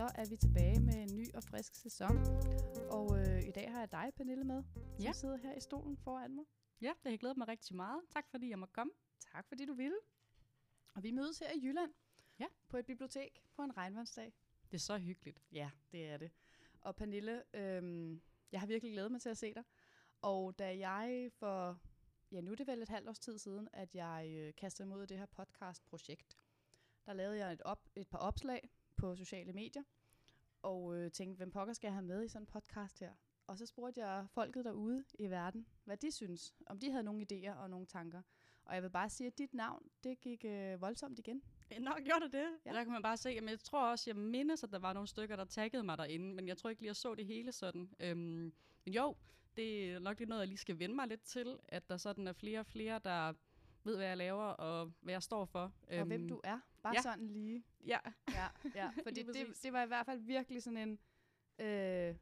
så er vi tilbage med en ny og frisk sæson. Og øh, i dag har jeg dig, Pernille, med, som Ja. sidder her i stolen foran mig. Ja, det har jeg glædet mig rigtig meget. Tak fordi jeg må komme. Tak fordi du ville. Og vi mødes her i Jylland. Ja. På et bibliotek på en regnvandsdag. Det er så hyggeligt. Ja, det er det. Og Pernille, øhm, jeg har virkelig glædet mig til at se dig. Og da jeg for, ja nu er det vel et halvt års tid siden, at jeg øh, kastede mod det her podcast-projekt, der lavede jeg et, op, et par opslag på sociale medier, og øh, tænkte, hvem pokker skal jeg have med i sådan en podcast her? Og så spurgte jeg folket derude i verden, hvad de synes, om de havde nogle idéer og nogle tanker. Og jeg vil bare sige, at dit navn, det gik øh, voldsomt igen. Nå, gjorde det det? Ja. Der kan man bare se, men jeg tror også, jeg mindes, at der var nogle stykker, der taggede mig derinde, men jeg tror ikke lige, jeg så det hele sådan. Øhm, men jo, det er nok lige noget, jeg lige skal vende mig lidt til, at der sådan er flere og flere, der ved, hvad jeg laver og hvad jeg står for. Og hvem du er. Bare ja. sådan lige. Ja, Ja, ja. fordi det, det var i hvert fald virkelig sådan en, øh,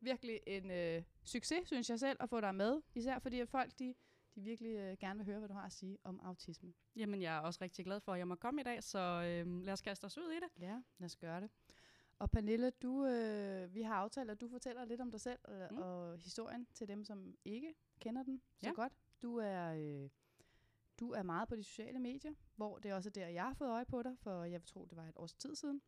virkelig en øh, succes, synes jeg selv, at få dig med. Især fordi at folk, de, de virkelig øh, gerne vil høre, hvad du har at sige om autisme. jamen jeg er også rigtig glad for, at jeg må komme i dag, så øhm, lad os kaste os ud i det. Ja, lad os gøre det. Og Pernille, du, øh, vi har aftalt, at du fortæller lidt om dig selv øh, Mm. og historien til dem, som ikke kender den så Ja. godt. Du er, øh, du er meget på de sociale medier, hvor det også er der, jeg har fået øje på dig, for jeg tror, det var et års tid siden.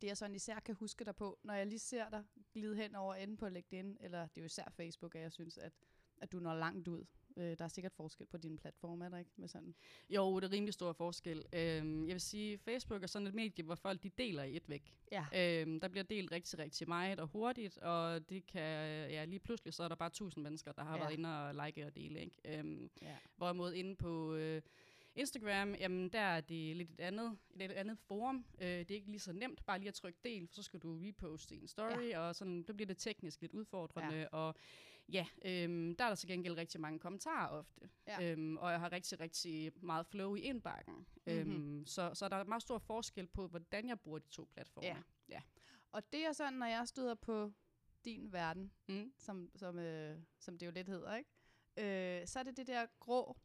Det jeg sådan især kan huske dig på, når jeg lige ser dig glide hen over enden på LinkedIn, eller det er jo især Facebook, at jeg synes, at, at du når langt ud. Øh, der er sikkert forskel på dine platforme, er der ikke? Med sådan. Jo, det er rimelig stor forskel. Øhm, jeg vil sige, Facebook er sådan et medie, hvor folk de deler i et væk. Ja. Øhm, der bliver delt rigtig, rigtig meget og hurtigt, og det kan, ja, lige pludselig så er der bare tusind mennesker, der har Ja. været inde og like og dele. Ikke? Øhm, ja. hvorimod inde på øh, Instagram, jamen der er det lidt et andet, et lidt andet forum. Øh, det er ikke lige så nemt bare lige at trykke del, for så skal du reposte en story, ja. og sådan, så bliver det teknisk lidt udfordrende. Ja. Og ja, øhm, der er der til gengæld rigtig mange kommentarer ofte. Ja. Øhm, og jeg har rigtig, rigtig meget flow i indbakken. Mm-hmm. Øhm, så, så der er meget stor forskel på, hvordan jeg bruger de to platforme. Ja. ja. Og det er sådan, når jeg støder på din verden, Mm. som, som, øh, som det jo lidt hedder, ikke? Øh, så er det det der grå,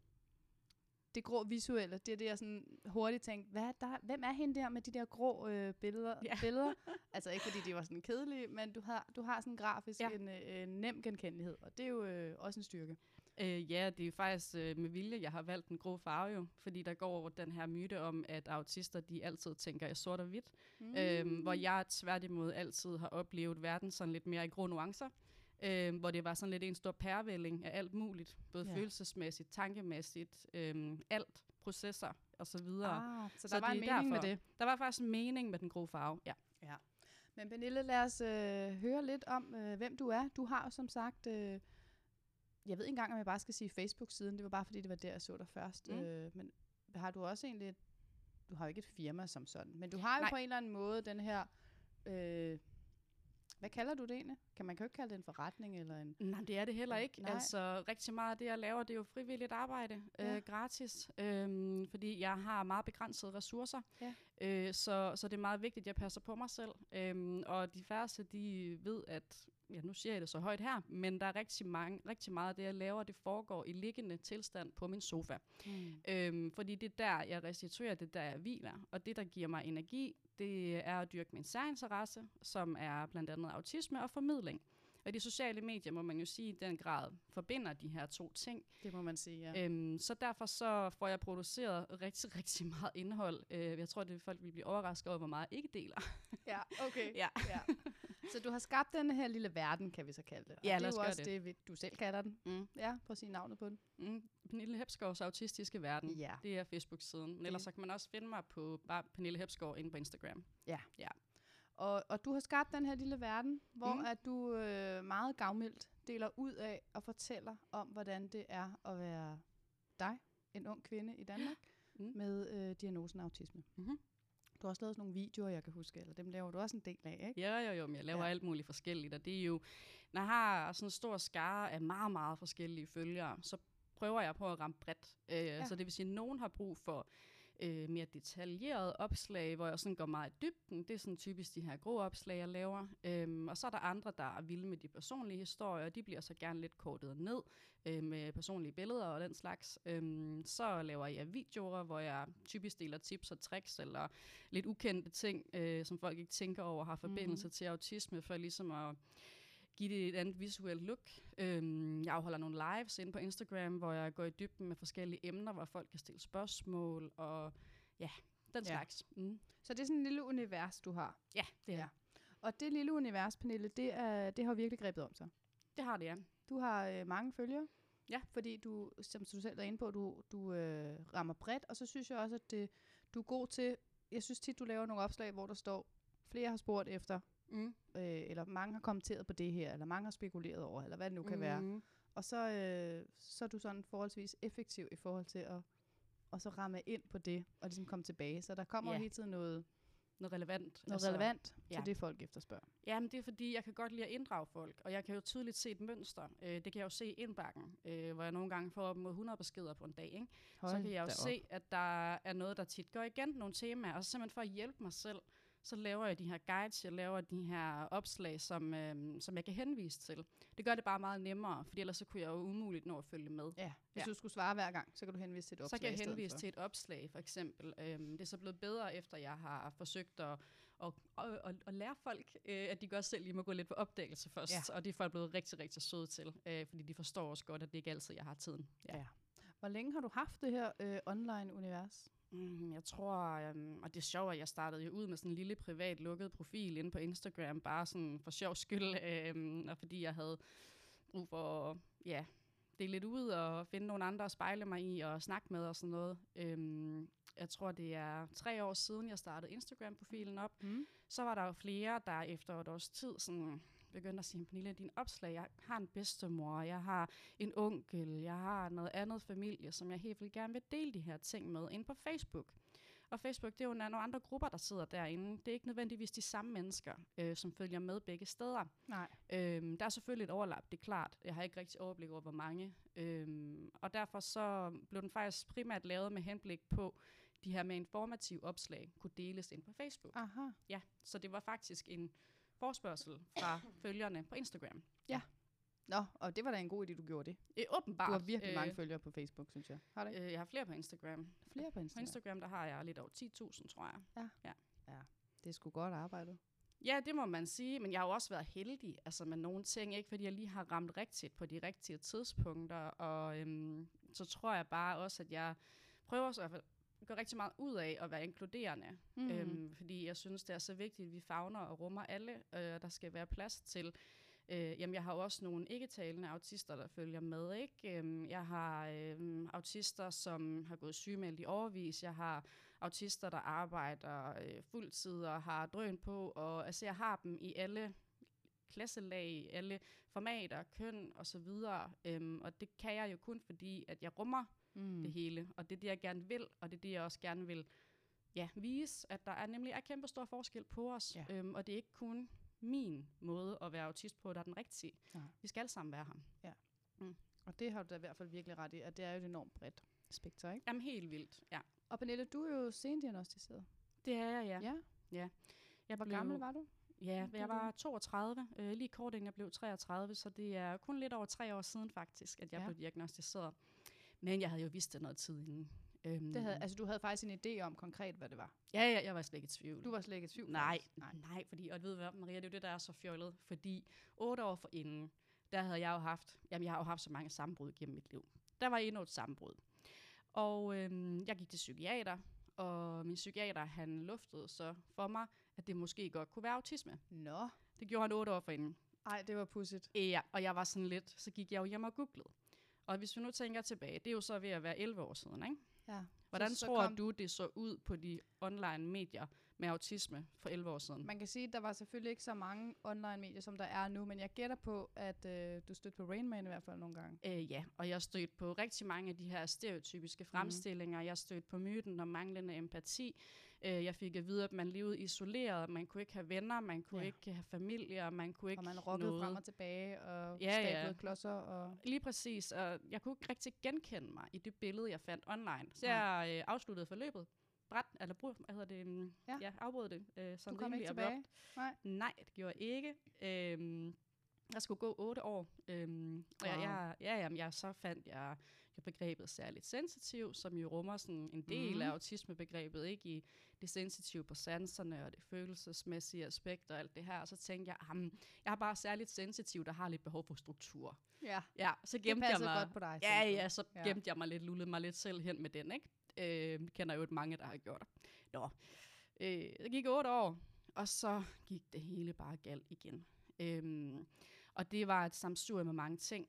det grå visuelle, det er det, jeg sådan hurtigt tænkte, hvad er der, hvem er hende der med de der grå øh, billeder? Ja. billeder? altså ikke fordi de var sådan kedelige, men du har, du har sådan grafisk ja. En, øh, en nem genkendelighed, og det er jo øh, også en styrke. Øh, ja, det er faktisk øh, med vilje, jeg har valgt den grå farve jo, fordi der går den her myte om, at autister de altid tænker i sort og hvidt, mm. øhm, hvor jeg tværtimod altid har oplevet verden sådan lidt mere i grå nuancer, øhm, hvor det var sådan lidt en stor pærvælling af alt muligt, både Ja. følelsesmæssigt, tankemæssigt, øhm, alt, processer og så videre. Ah, så, Så der var en det mening med derfor. det. Der var faktisk en mening med den grå farve, ja. Ja. Men Pernille, lad os øh, høre lidt om, øh, hvem du er. Du har jo som sagt, øh, jeg ved ikke engang, om jeg bare skal sige Facebook-siden. Det var bare fordi, det var der, jeg så dig først. Mm. Mm. Øh, men har du også egentlig, et, du har jo ikke et firma som sådan, men du har jo Nej. på en eller anden måde den her, øh, hvad kalder du det egentlig? Kan man kan jo ikke kalde det en forretning eller en... Nej, det er det heller ikke. Nej. Altså, rigtig meget af det, jeg laver, det er jo frivilligt arbejde, Ja. ja. øh, gratis, øhm, fordi jeg har meget begrænsede ressourcer. Ja. Øh, så, så det er meget vigtigt, at jeg passer på mig selv. Øhm, og de færreste, de ved, at, ja, nu siger jeg det så højt her, men der er rigtig, mange, rigtig meget af det, jeg laver, det foregår i liggende tilstand på min sofa. Mm. Øhm, fordi det er der, jeg restituerer, det er der, jeg hviler. Og det, der giver mig energi, det er at dyrke min særinteresse, som er blandt andet autisme og formidling. Og de sociale medier, må man jo sige, i den grad forbinder de her to ting. Det må man sige, ja. Øhm, så derfor så får jeg produceret rigtig, rigtig meget indhold. Øh, jeg tror, det folk vil blive overrasket over, hvor meget jeg ikke deler. Ja, okay. Ja. ja. Så du har skabt den her lille verden, kan vi så kalde det. Og Ja, det er jo også det. det. du selv kalder den. Mm. Ja, prøv at sige navnet på den. Mm. Pernille Hepsgaards autistiske verden, Ja. det er Facebook-siden. Men ellers så kan man også finde mig på bare Pernille Hepsgaard inde på Instagram. Ja. Ja. Og, og du har skabt den her lille verden, hvor. Mm. at du øh, meget gavmildt deler ud af og fortæller om, hvordan det er at være dig, en ung kvinde i Danmark, Mm. med øh, diagnosen autisme. Mm-hmm. Du har også lavet sådan nogle videoer, jeg kan huske, eller dem laver du også en del af, ikke? Jo, jo, jo, men jeg laver Ja. ja. alt muligt forskelligt, og det er jo, når jeg har sådan en stor skare af meget, meget forskellige følgere, så prøver jeg på at ramme bredt. Øh, ja. Så det vil sige, at nogen har brug for øh, mere detaljerede opslag, hvor jeg sådan går meget i dybden. Det er sådan typisk de her grå opslag, jeg laver. Øhm, og så er der andre, der er vilde med de personlige historier, og de bliver så gerne lidt kortet ned øh, med personlige billeder og den slags. Øhm, så laver jeg videoer, hvor jeg typisk deler tips og tricks, eller lidt ukendte ting, øh, som folk ikke tænker over, har forbindelse mm. til autisme, for ligesom at give det et andet visuelt look. Øhm, jeg afholder nogle lives inde på Instagram, hvor jeg går i dybden med forskellige emner, hvor folk kan stille spørgsmål, og ja, den Ja. slags. Mm. Så det er sådan en lille univers, du har. Ja, det, er. Ja. Og det lille univers, Pernille, det, er, det har virkelig grebet om sig. det har det, ja. Du har øh, mange følgere. Ja. Fordi du, som du selv er inde på, du, du øh, rammer bredt. Og så synes jeg også, at det, du er god til... Jeg synes tit, du laver nogle opslag, hvor der står, flere har spurgt efter, Mm. øh, eller mange har kommenteret på det her, eller mange har spekuleret over, eller hvad det nu kan mm. være. Og så, øh, så er du sådan forholdsvis effektiv i forhold til at og så ramme ind på det, og ligesom komme tilbage. Så der kommer Ja. hele tiden noget, Noget relevant. noget altså, relevant ja. til det, folk efterspørger. Ja, men det er fordi, jeg kan godt lide at inddrage folk, og jeg kan jo tydeligt se et mønster. Øh, det kan jeg jo se i indbakken, øh, hvor jeg nogle gange får op mod 100 beskeder på en dag. Ikke? så kan jeg jo op. se, at der er noget, der tit går igen, nogle temaer, og så simpelthen for at hjælpe mig selv, så laver jeg de her guides, jeg laver de her opslag, som, øhm, som jeg kan henvise til. Det gør det bare meget nemmere, for ellers så kunne jeg jo umuligt nå at følge med. Ja, hvis Ja. du skulle svare hver gang, så kan du henvise til et Så opslag kan jeg henvise til et opslag, for eksempel. Øhm, det er så blevet bedre, efter jeg har forsøgt at, at, at, at, at lære folk, øh, at de godt selv lige må gå lidt på opdagelse først. Ja. Og det er folk blevet rigtig, rigtig søde til, øh, fordi de forstår også godt, at det ikke altid, jeg har tiden. Ja. Hvor længe har du haft det her øh, online-univers? Mm, jeg tror, um, og det er sjovt, at jeg startede jo ud med sådan en lille privat lukket profil inde på Instagram, bare sådan for sjov skyld, øhm, og fordi jeg havde brug for, ja, dele lidt ud og finde nogle andre at spejle mig i og snakke med og sådan noget. Øhm, jeg tror, det er tre år siden, jeg startede Instagram-profilen op. Mm. Så var der jo flere, der efter et års tid sådan, begyndte at sige, Pernille, din opslag, jeg har en bedstemor, jeg har en onkel, jeg har noget andet familie, som jeg helt vil gerne vil dele de her ting med ind på Facebook. Og Facebook, det er jo nogle andre grupper, der sidder derinde. Det er ikke nødvendigvis de samme mennesker, øh, som følger med begge steder. Nej. Øhm, der er selvfølgelig et overlap, det er klart. Jeg har ikke rigtig overblik over, hvor mange. Øhm, og derfor så blev den faktisk primært lavet med henblik på, de her med informative opslag kunne deles ind på Facebook. Aha. Ja, så det var faktisk en forspørgsel fra følgerne på Instagram. Nå, og det var da en god idé, du gjorde det. Øh, åbenbart. Du har virkelig øh, mange følgere på Facebook, synes jeg. Har du ikke? øh, Jeg har flere på Instagram. Flere på På Instagram. Instagram, der har jeg lidt over 10.000, tror jeg. Det er sgu godt arbejdet. Ja, det må man sige, men jeg har jo også været heldig altså med nogle ting, ikke fordi jeg lige har ramt rigtigt på de rigtige tidspunkter, og øhm, så tror jeg bare også, at jeg prøver så gå rigtig meget ud af at være inkluderende, Mm. øhm, fordi jeg synes, det er så vigtigt, at vi fagner og rummer alle, øh, og der skal være plads til Øh, jamen, jeg har jo også nogle ikke-talende autister, der følger med. Ikke? Øhm, jeg har øhm, autister, som har gået sygemeldt i overvis. Jeg har autister, der arbejder øh, fuldtid og har drøn på. Og altså, jeg har dem i alle klasselag, alle formater, køn og så videre. Øhm, og det kan jeg jo kun, fordi at jeg rummer Mm. det hele. Og det er det, jeg gerne vil, og det er det, jeg også gerne vil ja, vise, at der er nemlig er kæmpe stor forskel på os. Ja. Øhm, og det er ikke kun min måde at være autist på, der er den rigtige. Nej. Vi skal alle sammen være ham. Og det har du da i hvert fald virkelig ret i, at det er jo et enormt bredt spektrum, ikke? Jamen helt vildt, ja. Og Pernille, du er jo sendiagnostiseret. Det er jeg, ja. ja. Jeg Hvor blev- gammel var du? Ja, jeg var 32, øh, lige kort inden jeg blev 33, så det er kun lidt over tre år siden faktisk, at jeg Ja. ja. blev diagnostiseret. Men jeg havde jo vidst det noget tid inden. Øhm, Det havde, altså, du havde faktisk en idé om konkret, hvad det var. Ja, ja, jeg var slet ikke i tvivl. Du var slet ikke i tvivl. Nej, nej, nej, fordi, og ved du hvad, Maria, det er jo det, der er så fjollet, fordi otte år for inden, der havde jeg jo haft, jamen jeg har jo haft så mange sammenbrud gennem mit liv. Der var endnu et sammenbrud. Og øhm, jeg gik til psykiater, og min psykiater, han luftede så for mig, at det måske godt kunne være autisme. Nå. Det gjorde han otte år for inden. Ej, det var pudsigt. Ja, og jeg var sådan lidt, så gik jeg jo hjem og googlede. Og hvis vi nu tænker tilbage, det er jo så ved at være 11 år siden, ikke? Ja. Hvordan så, så tror kom- du, det så ud på de online medier med autisme for 11 år siden? Man kan sige, at der var selvfølgelig ikke så mange online medier, som der er nu, men jeg gætter på, at øh, du stødte på Rain Man i hvert fald nogle gange. Øh, ja, og jeg har stødt på rigtig mange af de her stereotypiske fremstillinger. Mm. Jeg har stødt på myten om manglende empati. Øh, jeg fik at vide, at man levede isoleret. Man kunne ikke have venner, man kunne Ja. ikke have familie, man kunne ikke Og man rokkede noget. frem og tilbage og Ja, stablede ja. klodser. Og... Lige præcis, og jeg kunne ikke rigtig genkende mig i det billede, jeg fandt online. Så jeg øh, afsluttede forløbet. bræt, eller brug, hvad hedder det, mm, Ja. ja. afbrød det. Øh, sådan Du kom ikke abrupt. tilbage? Nej. Nej, det gjorde jeg ikke. Øhm, jeg skulle gå otte år. Øhm, og jeg, Wow. jeg, ja, jamen, jeg, så fandt jeg begrebet særligt sensitiv, som jo rummer sådan en del Mhm. af autismebegrebet, ikke i det sensitive på sanserne og det følelsesmæssige aspekt og alt det her. Og så tænkte jeg, jamen, jeg er bare særligt sensitiv, der har lidt behov for struktur. Ja, Ja, så det gemte jeg passede mig. godt på dig. Ja, ja, så Ja. gemte jeg mig lidt, lullede mig lidt selv hen med den, ikke? Øh, kender jo et mange, der har gjort det. Nå, øh, det gik otte år, og så gik det hele bare galt igen. Øhm, og det var et samsur med mange ting.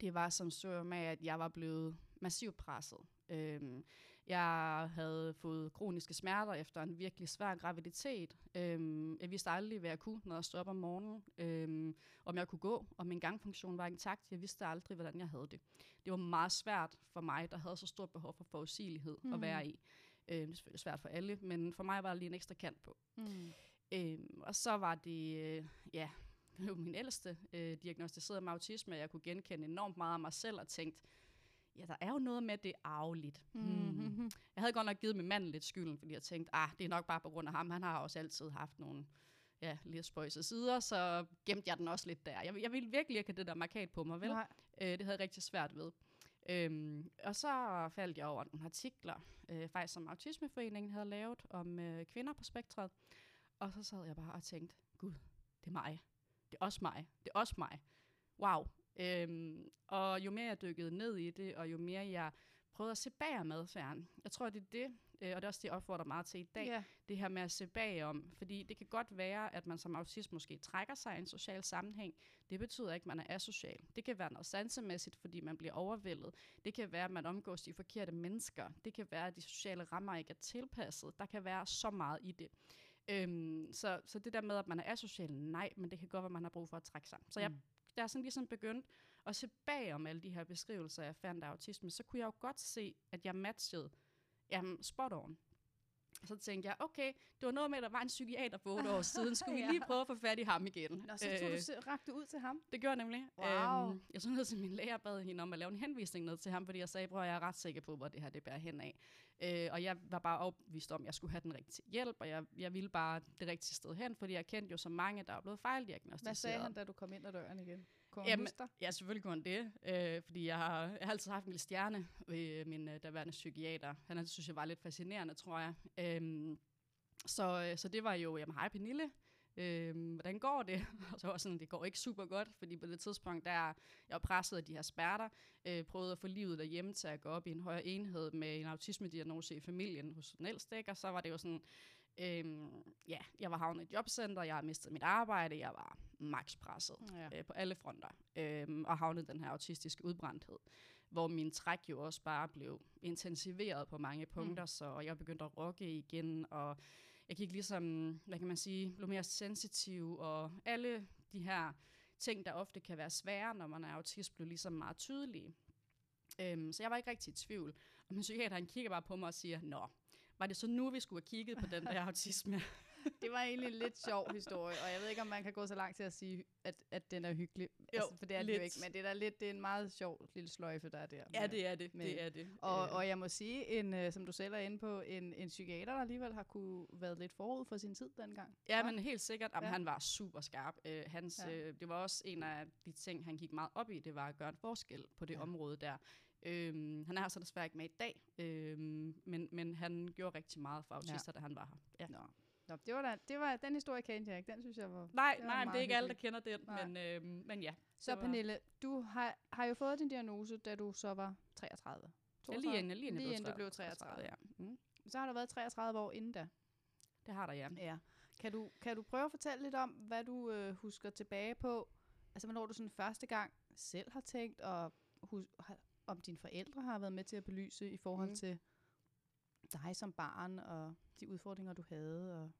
Det var samsur med, at jeg var blevet massivt presset. Øhm, jeg havde fået kroniske smerter efter en virkelig svær graviditet. Øhm, jeg vidste aldrig, hvad jeg kunne, når jeg stod op om morgenen. Øhm, om jeg kunne gå, og min gangfunktion var intakt. Jeg vidste aldrig, hvordan jeg havde det. Det var meget svært for mig, der havde så stort behov for forudsigelighed mm. At være i. Øhm, det er selvfølgelig svært for alle, men for mig var der lige en ekstra kant på. Mm. Øhm, og så var det, øh, ja, var min ældste øh, diagnostiseret med autisme, og jeg kunne genkende enormt meget af mig selv og tænkte, ja, der er jo noget med, at det er arveligt. Hmm. Mm-hmm. Jeg havde godt nok givet min mand lidt skylden, fordi jeg tænkte, ah, det er nok bare på grund af ham. Han har også altid haft nogle ja, lidt spøjse sider, så gemte jeg den også lidt der. Jeg, jeg ville virkelig ikke have det der markat på mig, vel? Nej. Øh, det havde jeg rigtig svært ved. Øhm, og så faldt jeg over nogle artikler, øh, faktisk som Autismeforeningen havde lavet om øh, kvinder på spektret. Og så sad jeg bare og tænkte, gud, det er mig. Det er også mig. Det er også mig. Wow. Øhm, og jo mere jeg dykkede ned i det, og jo mere jeg prøvede at se bag om adfærden. Jeg tror, det er det, øh, og det er også det, jeg opfordrer meget til i dag Ja. det her med at se bagom. Fordi det kan godt være, at man som autist måske trækker sig i en social sammenhæng. Det betyder ikke, at man er asocial. Det kan være noget sansemæssigt, fordi man bliver overvældet. Det kan være, at man omgås de forkerte mennesker. Det kan være, at de sociale rammer ikke er tilpasset. Der kan være så meget i det. Øhm, så, så det der med, at man er asocial, nej, men det kan godt være, man har brug for at trække sig. Så jeg, Mm. jeg sådan ligesom begyndt at se bag om alle de her beskrivelser, jeg fandt af autisme, så kunne jeg jo godt se, at jeg matchede jamen, spot on. Og så tænkte jeg, okay, det var noget med, at der var en psykiater for otte år siden. Skulle vi Ja. lige prøve at få fat i ham igen? Nå, så tog du se- rakte ud til ham. det gjorde jeg nemlig. Wow. Øhm, jeg så ned til min læger bad hende om at lave en henvisning ned til ham, fordi jeg sagde, bror, jeg er ret sikker på, hvor det her det bærer hen af. Øh, og jeg var bare overbevist om, at jeg skulle have den rigtige hjælp, og jeg, jeg ville bare det rigtige sted hen, fordi jeg kendte jo så mange, der var blevet fejldiagnostiseret. Hvad sagde han, da du kom ind ad døren igen? Kunne Jamen, huske dig? Ja, selvfølgelig kunne han det, øh, fordi jeg har, jeg har altid haft en lille stjerne ved min øh, daværende psykiater. Han har- synes jeg var lidt fascinerende, tror jeg. Øhm, så, øh, så det var jo, jamen hej Pernille, øhm, hvordan går det? Og så var sådan, det går ikke super godt, fordi på det tidspunkt, der jeg var presset af de her smerter, øh, prøvede at få livet derhjemme til at gå op i en højere enhed med en autismediagnose i familien hos den ældste, ikke? og så var det jo sådan, øhm, ja, jeg var havnet i et jobcenter, jeg havde mistet mit arbejde, jeg var max presset Ja. øh, på alle fronter, øh, og havnede i den her autistiske udbrændthed, hvor min træk jo også bare blev intensiveret på mange punkter, mm. så jeg begyndte at rocke igen, og jeg gik ligesom, hvad kan man sige, blev mere sensitiv, og alle de her ting, der ofte kan være svære, når man er autist, blev ligesom meget tydelige. Øhm, så jeg var ikke rigtig i tvivl. Og min psykiater, han kigger bare på mig og siger, Nå, var det så nu, vi skulle have kigget på den der autisme? Det var egentlig en lidt sjov historie, og jeg ved ikke, om man kan gå så langt til at sige, at, at den er hyggelig. altså, for det er det jo lidt. ikke, men det er, da lidt, det er en meget sjov lille sløjfe, der er der. ja, med- det er det. med- det er det. Og, Øh, og jeg må sige, en, øh, som du selv er inde på, en, en psykiater, der alligevel har kunne været lidt forud for sin tid dengang. Ja, Hva? men helt sikkert. Jamen, Ja. Han var super skarp. Uh, hans, Ja. ja. uh, det var også en af de ting, han gik meget op i, det var at gøre en forskel på det Ja. ja. område der. Øhm, han er så desværre ikke med i dag, øhm, men, men han gjorde rigtig meget for autister, ja. da han var her. Ja. Nå. Nå, det var, da, det var den historie kendte jeg ikke. Den synes jeg var... Nej, Det var nej, det er ikke alle, der kender den, Nej. men, øhm, men ja. Så var- Pernille, du har, har jo fået din diagnose, da du så var 33. Ja, lige inden, lige inden, lige inden du blev 33. 33. Ja. Mm. Så har du været 33 år inden da. Det har der, ja. Ja. Kan du, kan du prøve at fortælle lidt om, hvad du øh, husker tilbage på? Altså, hvornår du sådan første gang selv har tænkt, og hus, har, om dine forældre har været med til at belyse i forhold mm. Mm. til dig som barn, og de udfordringer, du havde. Og,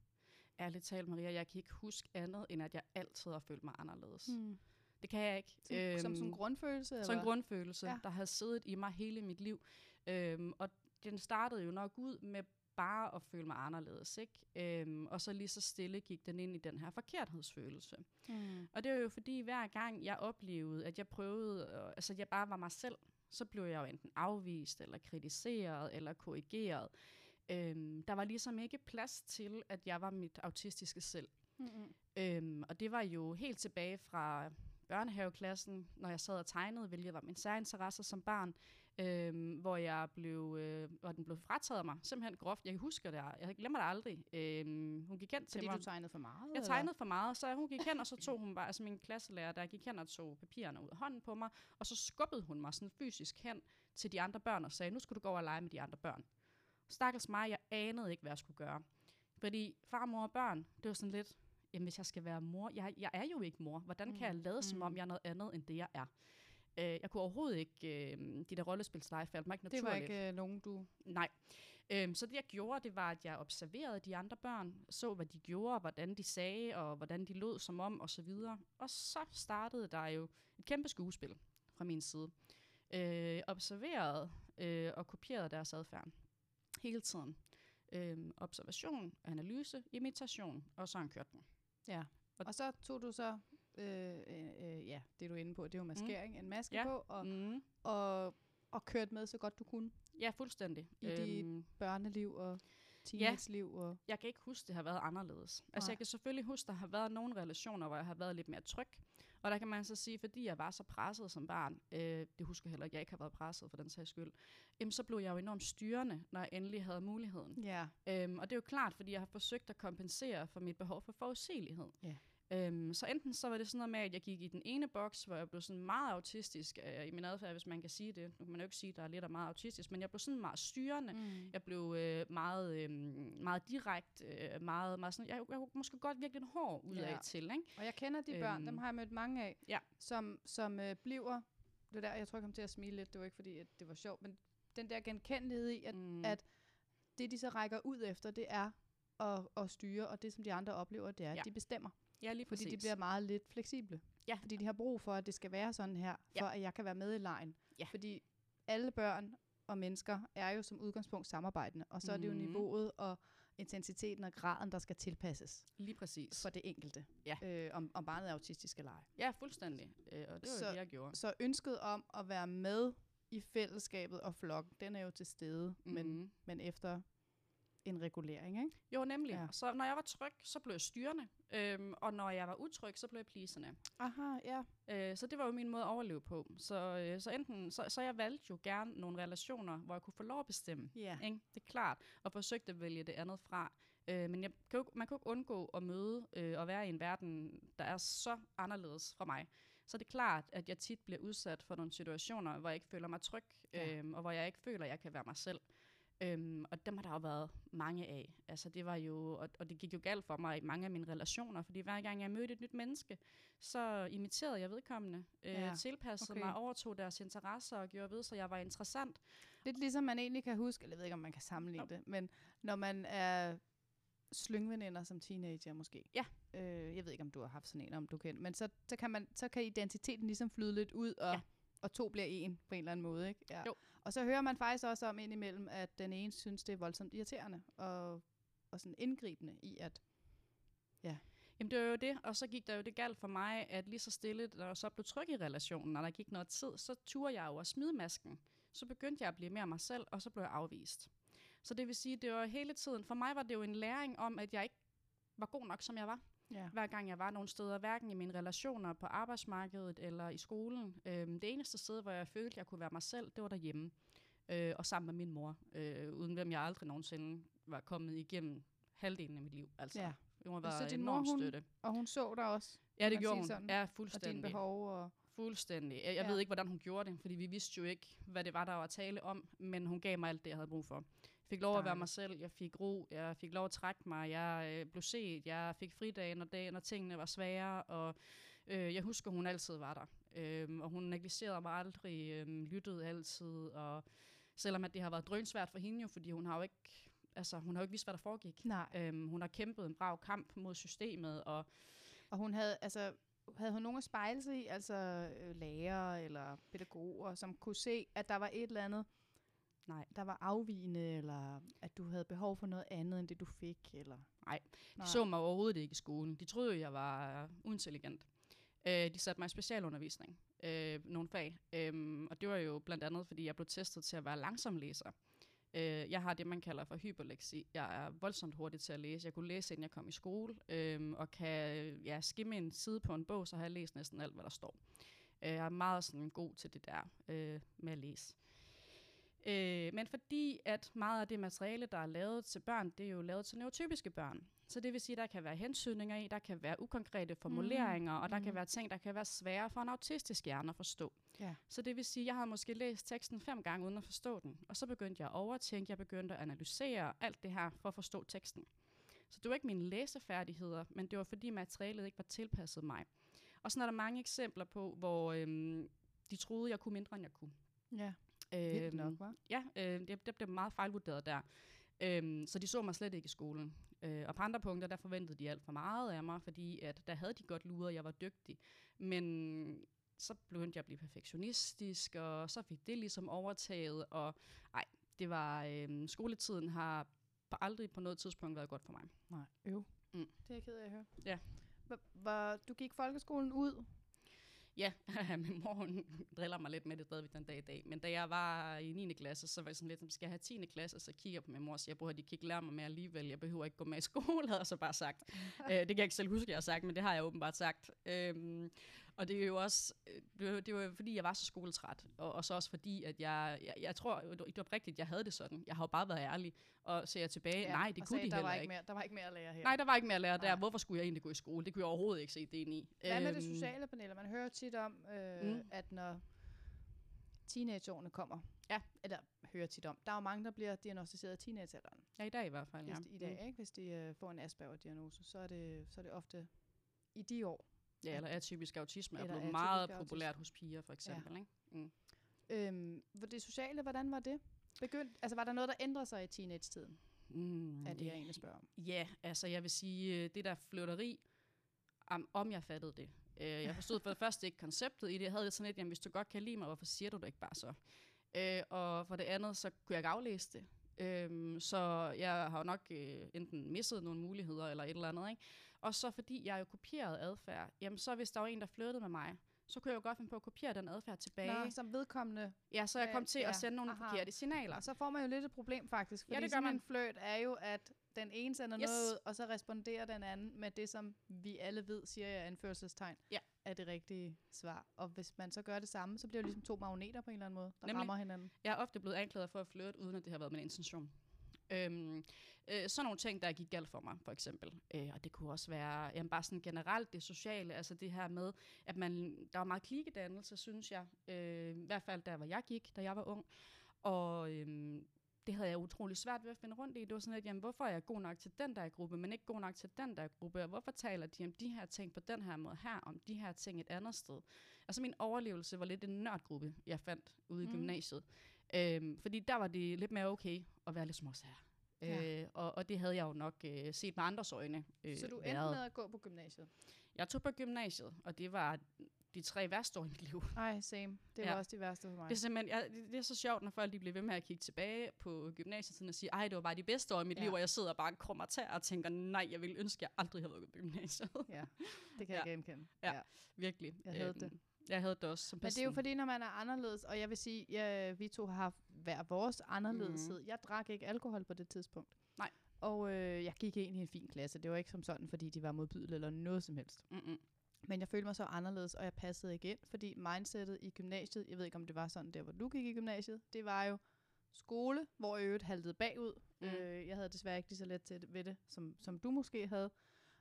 Ærligt talt, Maria, jeg kan ikke huske andet, end at jeg altid har følt mig anderledes. Mm. Det kan jeg ikke. som, øhm, som sådan en grundfølelse? Eller? en grundfølelse, Ja. der har siddet i mig hele mit liv. Øhm, og den startede jo nok ud med bare at føle mig anderledes, ikke? Øhm, og så lige så stille gik den ind i den her forkerthedsfølelse. Hmm. Og det var jo fordi, hver gang jeg oplevede, at jeg prøvede, øh, altså jeg bare var mig selv, så blev jeg jo enten afvist, eller kritiseret, eller korrigeret. Øhm, der var ligesom ikke plads til, at jeg var mit autistiske selv. Mm-hmm. Øhm, og det var jo helt tilbage fra børnehaveklassen, når jeg sad og tegnede, hvilket var min særinteresse som barn, øhm, hvor jeg blev, øh, hvor den blev frataget mig, simpelthen groft. Jeg husker det, jeg glemmer det aldrig. Øhm, hun gik hen til Fordi mig. du tegnede for meget? Jeg tegnede for meget, så hun gik hen, og så tog hun bare, altså min klasselærer, der gik hen og tog papirerne ud af hånden på mig, og så skubbede hun mig sådan fysisk hen til de andre børn og sagde, nu skal du gå over og lege med de andre børn. Stakkels mig, jeg anede ikke, hvad jeg skulle gøre. Fordi far, mor og børn, det var sådan lidt, jamen hvis jeg skal være mor, jeg, jeg er jo ikke mor. Hvordan kan jeg lade, som om Mm. jeg er noget andet, end det jeg er? Øh, jeg kunne overhovedet ikke, øh, de der rollespilsleje faldt mig ikke Det naturligt. var ikke øh, nogen, du... Nej. Øhm, så det jeg gjorde, det var, at jeg observerede de andre børn, så hvad de gjorde, hvordan de sagde, og hvordan de lød som om, og så videre. Og så startede der jo et kæmpe skuespil fra min side. Øh, observerede øh, og kopierede deres adfærd hele tiden. Øh, observation, analyse, imitation, og så kørte den. Ja. Og- Og så tog du så, øh, øh, øh, ja, det du er inde på, det er jo maskering, mm. en maske Ja. på, og, Mm. og, og kørte med så godt du kunne Ja, fuldstændig. i dit Øhm, børneliv og teenage-liv. Og, jeg kan ikke huske, det har været anderledes. Altså, Nej. jeg kan selvfølgelig huske, der har været nogle relationer, hvor jeg har været lidt mere tryg. Og der kan man så sige, fordi jeg var så presset som barn, øh, det husker jeg heller ikke, jeg ikke har været presset for den sags skyld, jamen, så blev jeg jo enormt styrende, når jeg endelig havde muligheden. ja. Øhm, og det er jo klart, fordi jeg har forsøgt at kompensere for mit behov for forudsigelighed. Ja. Øhm, så enten så var det sådan noget med, at jeg gik i den ene boks, hvor jeg blev sådan meget autistisk øh, i min adfærd, hvis man kan sige det. Nu kan man jo ikke sige, at der er lidt af meget autistisk, men jeg blev sådan meget styrende. Mm. Jeg blev øh, meget, øh, meget direkte, øh, meget, meget sådan, jeg, jeg kunne måske godt virkelig en hård ud af Ja. til, ikke? Og jeg kender de børn, Øhm, dem har jeg mødt mange af, ja. som, som øh, bliver, det der, jeg tror, jeg kom til at smile lidt, det var ikke fordi, at det var sjovt, men den der genkendelighed i, at mm. at det de så rækker ud efter, det er at, at styre, og det som de andre oplever, det er, at Ja. de bestemmer. Ja, lige Fordi præcis. de bliver meget lidt fleksible. Ja. Fordi de har brug for, at det skal være sådan her, Ja. for at jeg kan være med i lejen. Ja. Fordi alle børn og mennesker er jo som udgangspunkt samarbejdende, og så er det jo Mhm. niveauet og intensiteten og graden, der skal tilpasses Lige præcis. for det enkelte. Ja. Øh, om, om barnet er autistisk eller ej. Ja, fuldstændig. Øh, og det var Så- det, jeg gjorde. Så ønsket om at være med i fællesskabet og flokken, den er jo til stede, mm. men, Mhm. men efter en regulering, ikke? Jo, nemlig. Ja. Så når jeg var tryg, så blev jeg styrende. Øhm, og når jeg var utryg, så blev jeg plisende. Aha, ja. Øh, så det var jo min måde at overleve på. Så, øh, så enten, så, så jeg valgte jo gerne nogle relationer, hvor jeg kunne få lov at bestemme. Ja. Ikke? Det er klart. Og forsøgte at vælge det andet fra. Øh, men jeg kan jo, man kan jo ikke undgå at møde øh, og være i en verden, der er så anderledes fra mig. Så det er klart, at jeg tit bliver udsat for nogle situationer, hvor jeg ikke føler mig tryg, Ja. øhm, og hvor jeg ikke føler, at jeg kan være mig selv. Øhm, og dem har der jo været mange af. Altså det var jo, og, og det gik jo galt for mig i mange af mine relationer, fordi hver gang jeg mødte et nyt menneske, så imiterede jeg vedkommende, øh, Ja, tilpassede okay. mig, overtog deres interesser og gjorde ved, så jeg var interessant. Lidt ligesom man egentlig kan huske, eller jeg ved ikke, om man kan sammenligne det, men når man er slyngveninder som teenager måske. Ja. Øh, jeg ved ikke, om du har haft sådan en, om du kan, men så, så, kan, man, så kan identiteten ligesom flyde lidt ud, og, Ja. og to bliver en på en eller anden måde. Ikke? Ja. Jo. Og så hører man faktisk også om indimellem, at den ene synes, det er voldsomt irriterende, og, og sådan indgribende i, at ja, Jamen det var jo det, og så gik der jo det galt for mig, at lige så stille, når jeg så blev tryg i relationen, og der gik noget tid, så turde jeg jo at smide masken. Så begyndte jeg at blive mere mig selv, og så blev jeg afvist. Så det vil sige, det var hele tiden, for mig var det jo en læring om, at jeg ikke var god nok, som jeg var ja. Hver gang jeg var nogle steder, hverken i mine relationer på arbejdsmarkedet eller i skolen. Øhm, det eneste sted, hvor jeg følte, jeg kunne være mig selv, det var derhjemme. Øh, og sammen med min mor, øh, uden hvem jeg aldrig nogensinde var kommet igennem halvdelen af mit liv. Altså, Ja. det må Så være din mor, hun- støtte. Og hun så dig også, Ja, det gjorde hun. sådan? Ja, og dine fuldstændig. behov. Og, Fuldstændig. Jeg, jeg Ja. ved ikke, hvordan hun gjorde det, fordi vi vidste jo ikke, hvad det var, der var at tale om, men hun gav mig alt det, jeg havde brug for. Fik lov at være mig selv, jeg fik ro, jeg fik lov at trække mig, jeg øh, blev set, jeg fik fridage, når, dag, når tingene var svære, og øh, jeg husker, hun altid var der. Øh, og hun negligerede mig aldrig, øh, lyttede altid, og selvom at det har været drønsvært for hende jo, fordi hun har jo ikke, altså, hun har jo ikke vidst, hvad der foregik. nej. Øhm, hun har kæmpet en brav kamp mod systemet, og Og hun havde, altså, havde hun nogen at spejle sig i, altså øh, lærere eller pædagoger, som kunne se, at der var et eller andet, Nej. der var afvigende, eller at du havde behov for noget andet, end det du fik, eller... Nej, Nej. De så mig overhovedet ikke i skolen. De troede jeg var uintelligent. Øh, de satte mig i specialundervisning, øh, nogle fag. Øhm, og det var jo blandt andet, fordi jeg blev testet til at være langsom læser. Øh, jeg har det, man kalder for hyperleksi. Jeg er voldsomt hurtig til at læse. Jeg kunne læse, inden jeg kom i skole, øh, og kan ja, skimme en side på en bog, så har jeg læst næsten alt, hvad der står. Øh, jeg er meget sådan god til det der øh, med at læse. Øh, men fordi at meget af det materiale, der er lavet til børn, det er jo lavet til neurotypiske børn. Så det vil sige, at der kan være hensynninger i, der kan være ukonkrete formuleringer, mm. og der mm. kan være ting, der kan være svære for en autistisk hjerne at forstå. Ja. Så det vil sige, at jeg havde måske læst teksten fem gange uden at forstå den, og så begyndte jeg at overtænke, jeg begyndte at analysere alt det her for at forstå teksten. Så det var ikke mine læsefærdigheder, men det var fordi materialet ikke var tilpasset mig. Og sådan er der mange eksempler på, hvor øhm, de troede, jeg kunne mindre, end jeg kunne. Ja. Vildt nok, hva'? Ja, øh, det, det blev meget fejlvurderet der. Øhm, så de så mig slet ikke i skolen. Øh, og på andre punkter, der forventede de alt for meget af mig, fordi at der havde de godt luret, at jeg var dygtig. Men så begyndte jeg at blive perfektionistisk, og så fik det ligesom overtaget, og ej, det var, øh, skoletiden har aldrig på noget tidspunkt været godt for mig. Nej, øv. Mm. Det er jeg ked af at høre. Ja. Hvor, du gik folkeskolen ud? Ja, min mor hun driller mig lidt med det stadigvæk den dag i dag. Men da jeg var i 9. klasse, så var jeg sådan lidt, skal jeg have 10. klasse? Så kigger jeg på min mor og siger, at de kan ikke lære mig mere alligevel. Jeg behøver ikke gå med i skole, havde jeg så bare sagt. øh, det kan jeg ikke selv huske, jeg har sagt, men det har jeg åbenbart sagt. Øhm, og det er jo også, øh, det var, fordi, jeg var så skoletræt, og, og så også fordi, at jeg, jeg, jeg tror, det var rigtigt, jeg havde det sådan. Jeg har jo bare været ærlig, og ser jeg tilbage, ja, nej, det kunne sagde, de der heller var ikke. ikke mere, der var ikke mere at lære her. Nej, der var ikke mere at lære der. Nej. Hvorfor skulle jeg egentlig gå i skole? Det kunne jeg overhovedet ikke se det ind i. Hvad med det Øhm, sociale paneler? Man hører tit om, øh, Mm. mm. at når teenageårene kommer, Ja. eller hører tit om, der er jo mange, der bliver diagnostiseret i teenagealderen. Ja, i dag i hvert fald, ja. Hvis de, I dag, ikke? Hvis de øh, får en Asperger-diagnose, så er, det, så er det ofte i de år. Ja, eller atypisk autisme er Eller blevet atypisk meget autisme. populært hos piger, for eksempel. Ja. Ikke? Mm. Øhm, det sociale, hvordan var det? Begynd, altså var der noget, der ændrede sig i teenage-tiden? Mm, Er det, jeg egentlig spørger om. Ja, altså jeg vil sige, øh, det der flytteri, om, om jeg fattede det. Øh, jeg forstod for det første ikke konceptet i det. Jeg havde det sådan lidt, jamen hvis du godt kan lide mig, hvorfor siger du det ikke bare så? Øh, og for det andet, så kunne jeg ikke aflæse det. Øhm, så jeg har jo nok øh, enten misset nogle muligheder eller et eller andet. Ikke? Og så fordi jeg jo kopierede adfærd, jamen så hvis der var en, der flyttede med mig, så kunne jeg jo godt finde på at kopiere den adfærd tilbage. Nå, som vedkommende. Ja, så jeg kom til Ja, at sende nogle aha. forkerte signaler. Og så får man jo lidt et problem faktisk, fordi Ja, det gør man. en fløjt er jo, at den ene sender Yes. yes. noget ud, og så responderer den anden med det, som vi alle ved, siger jeg, anførselstegn, Ja. er det rigtige svar. Og hvis man så gør det samme, så bliver det ligesom to magneter på en eller anden måde, der Nemlig. rammer hinanden. Jeg er ofte blevet anklaget for at flirte, uden at det har været min intention. Øhm, øh, sådan nogle ting, der gik galt for mig, for eksempel. Øh, og det kunne også være jamen, bare sådan generelt det sociale, altså det her med, at man, der var meget klikedannelse, synes jeg. Øh, I hvert fald der, hvor jeg gik, da jeg var ung. Og øhm, det havde jeg utrolig svært ved at finde rundt i. Det var sådan lidt, jamen, hvorfor er jeg god nok til den der gruppe, men ikke god nok til den der gruppe? Og hvorfor taler de om de her ting på den her måde her, om de her ting et andet sted? Altså min overlevelse var lidt en nørdgruppe, jeg fandt ude i Mm. gymnasiet. Øhm, fordi der var det lidt mere okay at være lidt småsager. Ja. Øh, og, og det havde jeg jo nok øh, set med andres øjne øh, Så du endte været. med at gå på gymnasiet? Jeg tog på gymnasiet, og det var de tre værste år i mit liv. Ej, same. Det var Ja. også de værste for mig. Det er simpelthen, jeg, det, det er så sjovt, når folk de bliver ved med at kigge tilbage på gymnasietiden og sige, ej, det var bare de bedste år i mit Ja. liv, og jeg sidder bare og krummer tær og tænker, nej, jeg ville ønske, at jeg aldrig havde været på gymnasiet. Ja, det kan Ja. jeg genkende. Ja. Virkelig. Jeg havde det. Jeg havde det også som Men det er jo fordi, når man er anderledes, og jeg vil sige, ja, vi to har haft hver vores anderledeshed. Mm. Jeg drak ikke alkohol på det tidspunkt. Nej. Og øh, jeg gik egentlig i en fin klasse. Det var ikke som sådan, fordi de var modbydelige eller noget som helst. Mm-mm. Men jeg følte mig så anderledes, og jeg passede ikke ind, fordi mindsetet i gymnasiet, jeg ved ikke, om det var sådan der, hvor du gik i gymnasiet, det var jo skole, hvor jeg øvrigt haltede bagud. Mm. Øh, jeg havde desværre ikke lige så let til det, ved det, som, som du måske havde.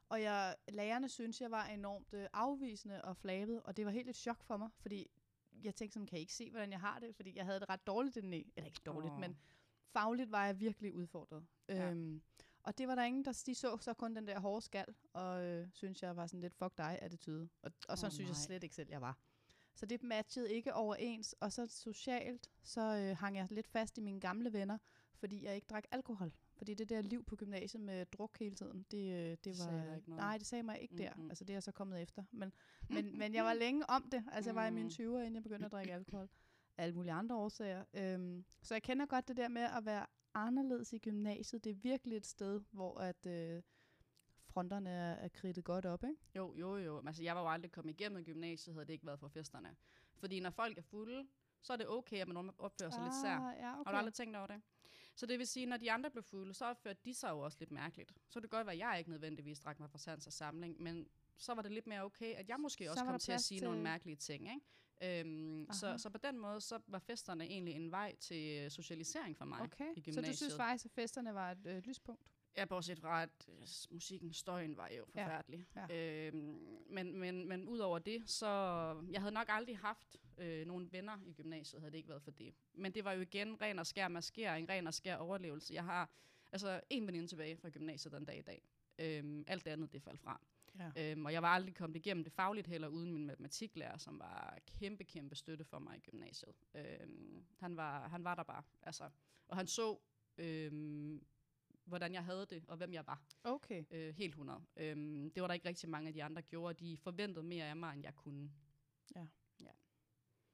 Og jeg, lærerne synes jeg var enormt øh, afvisende og flabet, og det var helt et chok for mig, fordi jeg tænkte sådan, kan I ikke se, hvordan jeg har det? Fordi jeg havde det ret dårligt indeni. Eller ikke dårligt, oh. men fagligt var jeg virkelig udfordret. Ja. Øhm, og det var der ingen, der de så så kun den der hårde skal, og øh, synes jeg var sådan lidt, fuck dig, attitude. Og, og sådan Åh, synes jeg slet ikke selv, jeg var. Så det matchede ikke overens, og så socialt, så øh, hang jeg lidt fast i mine gamle venner, fordi jeg ikke drak alkohol. Fordi det der liv på gymnasiet med druk hele tiden, det, øh, det, Det var... ikke noget. Nej, det sagde mig ikke der. Mm-mm. Altså det er jeg så kommet efter. Men, men, men jeg var længe om det. Altså jeg var i mine Mm. 20'er, inden jeg begyndte at drikke alkohol. Alle mulige andre årsager. Øhm, så jeg kender godt det der med at være anderledes i gymnasiet. Det er virkelig et sted, hvor at øh, fronterne er, er kridtet godt op, ikke? Jo, jo, jo. Altså, jeg var jo aldrig kommet igennem gymnasiet, havde det ikke været for festerne. Fordi når folk er fulde, så er det okay, at man opfører sig lidt sær. Ah, ja, okay. Har du aldrig tænkt over det? Så det vil sige, når de andre blev fulde, så opførte de sig jo også lidt mærkeligt. Så det kan godt være, at jeg ikke nødvendigvis drak mig fra sans og samling, men så var det lidt mere okay, at jeg måske Så også kom til at sige til- nogle mærkelige ting. Ikke? Øhm, så, Aha. så på den måde, så var festerne egentlig en vej til socialisering for mig Okay, i så gymnasiet. du synes faktisk, at festerne var et øh, lyspunkt? Ja, bortset fra, at øh, musikken, støjen var jo forfærdelig. Ja. Øhm, men, men, men udover det, så... Jeg havde nok aldrig haft øh, nogle venner i gymnasiet, havde det ikke været for det. Men det var jo igen ren og skær maskering, ren og skær overlevelse. Jeg har altså en veninde tilbage fra gymnasiet den dag i dag. Øhm, alt det andet, det faldt fra. Ja. Øhm, og jeg var aldrig kommet igennem det fagligt heller, uden min matematiklærer, som var kæmpe, kæmpe støtte for mig i gymnasiet. Øhm, han, var, han var der bare. Altså. Og han så, øhm, hvordan jeg havde det, og hvem jeg var. Okay. Øh, helt 100. Øhm, det var der ikke rigtig mange af de andre gjorde. De forventede mere af mig, end jeg kunne.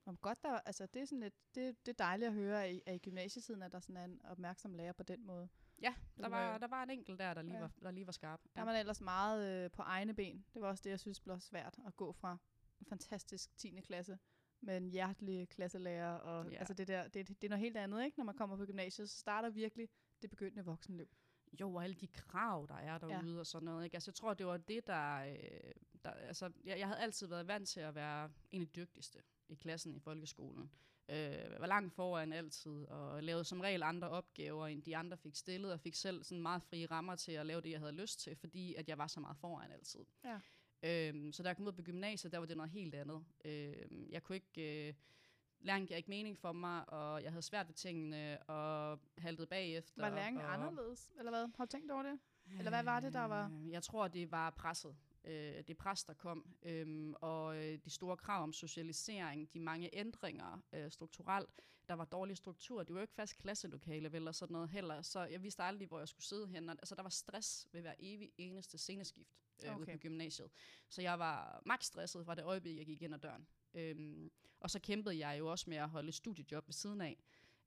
Om godt, der, altså, det, er sådan lidt, det, det er dejligt at høre, at i, at i gymnasietiden, at der sådan er en opmærksom lærer på den måde. Ja, der var var, der var en enkelt der, der lige, Ja. var, der lige var skarp. Der er man ellers meget øh, på egne ben. Det var også det, jeg synes blev svært at gå fra en fantastisk 10. klasse med en hjertelig klasselærer. Og, Ja. altså det, der, det, det er noget helt andet, ikke? Når man kommer på gymnasiet, så starter virkelig det begyndende voksenliv. Jo, og alle de krav, der er derude ja. og sådan noget. Ikke? Altså, jeg tror, det var det, der... Øh, der altså, jeg, jeg havde altid været vant til at være en af de dygtigste i klassen i folkeskolen. Øh, var langt foran altid, og lavede som regel andre opgaver, end de andre fik stillet, og fik selv sådan meget frie rammer til at lave det, jeg havde lyst til, fordi at jeg var så meget foran altid. Ja. Øhm, så da jeg kom ud på gymnasiet, der var det noget helt andet. Øhm, jeg kunne ikke... Øh, læring gav ikke mening for mig, og jeg havde svært ved tingene, og haltede bagefter. Var læringen og, anderledes, eller hvad? Har du tænkt over det? Eller hvad var det, der var- Øh, Jeg tror, det var presset. Øh, det pres, der kom, øhm, og øh, de store krav om socialisering, de mange ændringer øh, strukturelt. Der var dårlig struktur. Det var jo ikke fast klasselokale, og sådan noget heller. Så jeg vidste aldrig, hvor jeg skulle sidde hen. Altså, der var stress ved hver evig eneste sceneskift øh, okay. ude på gymnasiet. Så jeg var max stresset fra det øjeblik, jeg gik ind ad døren. Øhm, og så kæmpede jeg jo også med at holde et studiejob ved siden af.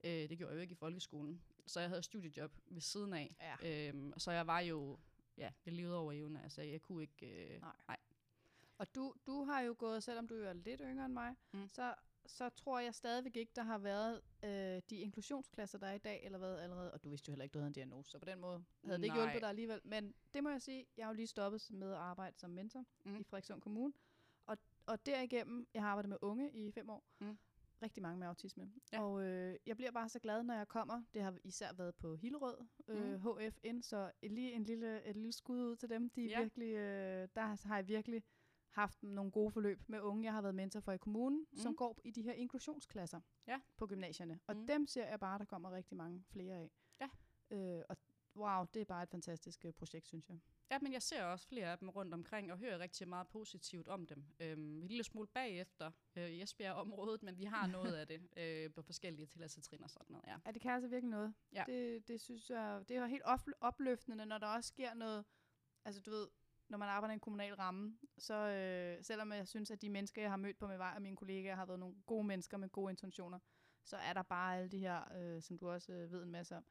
Øh, det gjorde jeg jo ikke i folkeskolen. Så jeg havde studiejob ved siden af. Ja. Øhm, så jeg var jo, ja, jeg levede over evne. Altså, jeg kunne ikke... Øh, Nej. nej. Og du, du har jo gået, selvom du er lidt yngre end mig, Mm. så, så tror jeg stadigvæk ikke, der har været øh, de inklusionsklasser, der er i dag, eller hvad allerede. Og du vidste jo heller ikke, du havde en diagnose, så på den måde havde det ikke Nej. hjulpet dig alligevel. Men det må jeg sige, jeg har jo lige stoppet med at arbejde som mentor mm. i Frederikssund Kommune. Og, derigennem, jeg har arbejdet med unge i fem år, Mm. rigtig mange med autisme. Ja. Og øh, jeg bliver bare så glad, når jeg kommer. Det har især været på Hillerød, øh, Mm. HFN, så lige en lille, et lille skud ud til dem. De er Ja. virkelig, øh, der har jeg virkelig haft nogle gode forløb med unge, jeg har været mentor for i kommunen, mm. som går i de her inklusionsklasser Ja. på gymnasierne. Og Mm. mm. dem ser jeg bare, der kommer rigtig mange flere af. Ja. Øh, og wow, det er bare et fantastisk øh, projekt, synes jeg. Ja, men jeg ser også flere af dem rundt omkring, og hører rigtig meget positivt om dem. Øhm, en lille smule bagefter øh, Esbjerg-området, men vi har noget af det øh, på forskellige tilladelsestrin og sådan noget, ja. Ja, det kan altså virkelig noget. Ja. Det, det synes jeg, det er helt op- opløftende, når der også sker noget, altså du ved, når man arbejder i en kommunal ramme, så øh, selvom jeg synes, at de mennesker, jeg har mødt på min vej, og mine kollegaer har været nogle gode mennesker med gode intentioner, så er der bare alle de her, øh, som du også øh, ved en masse om,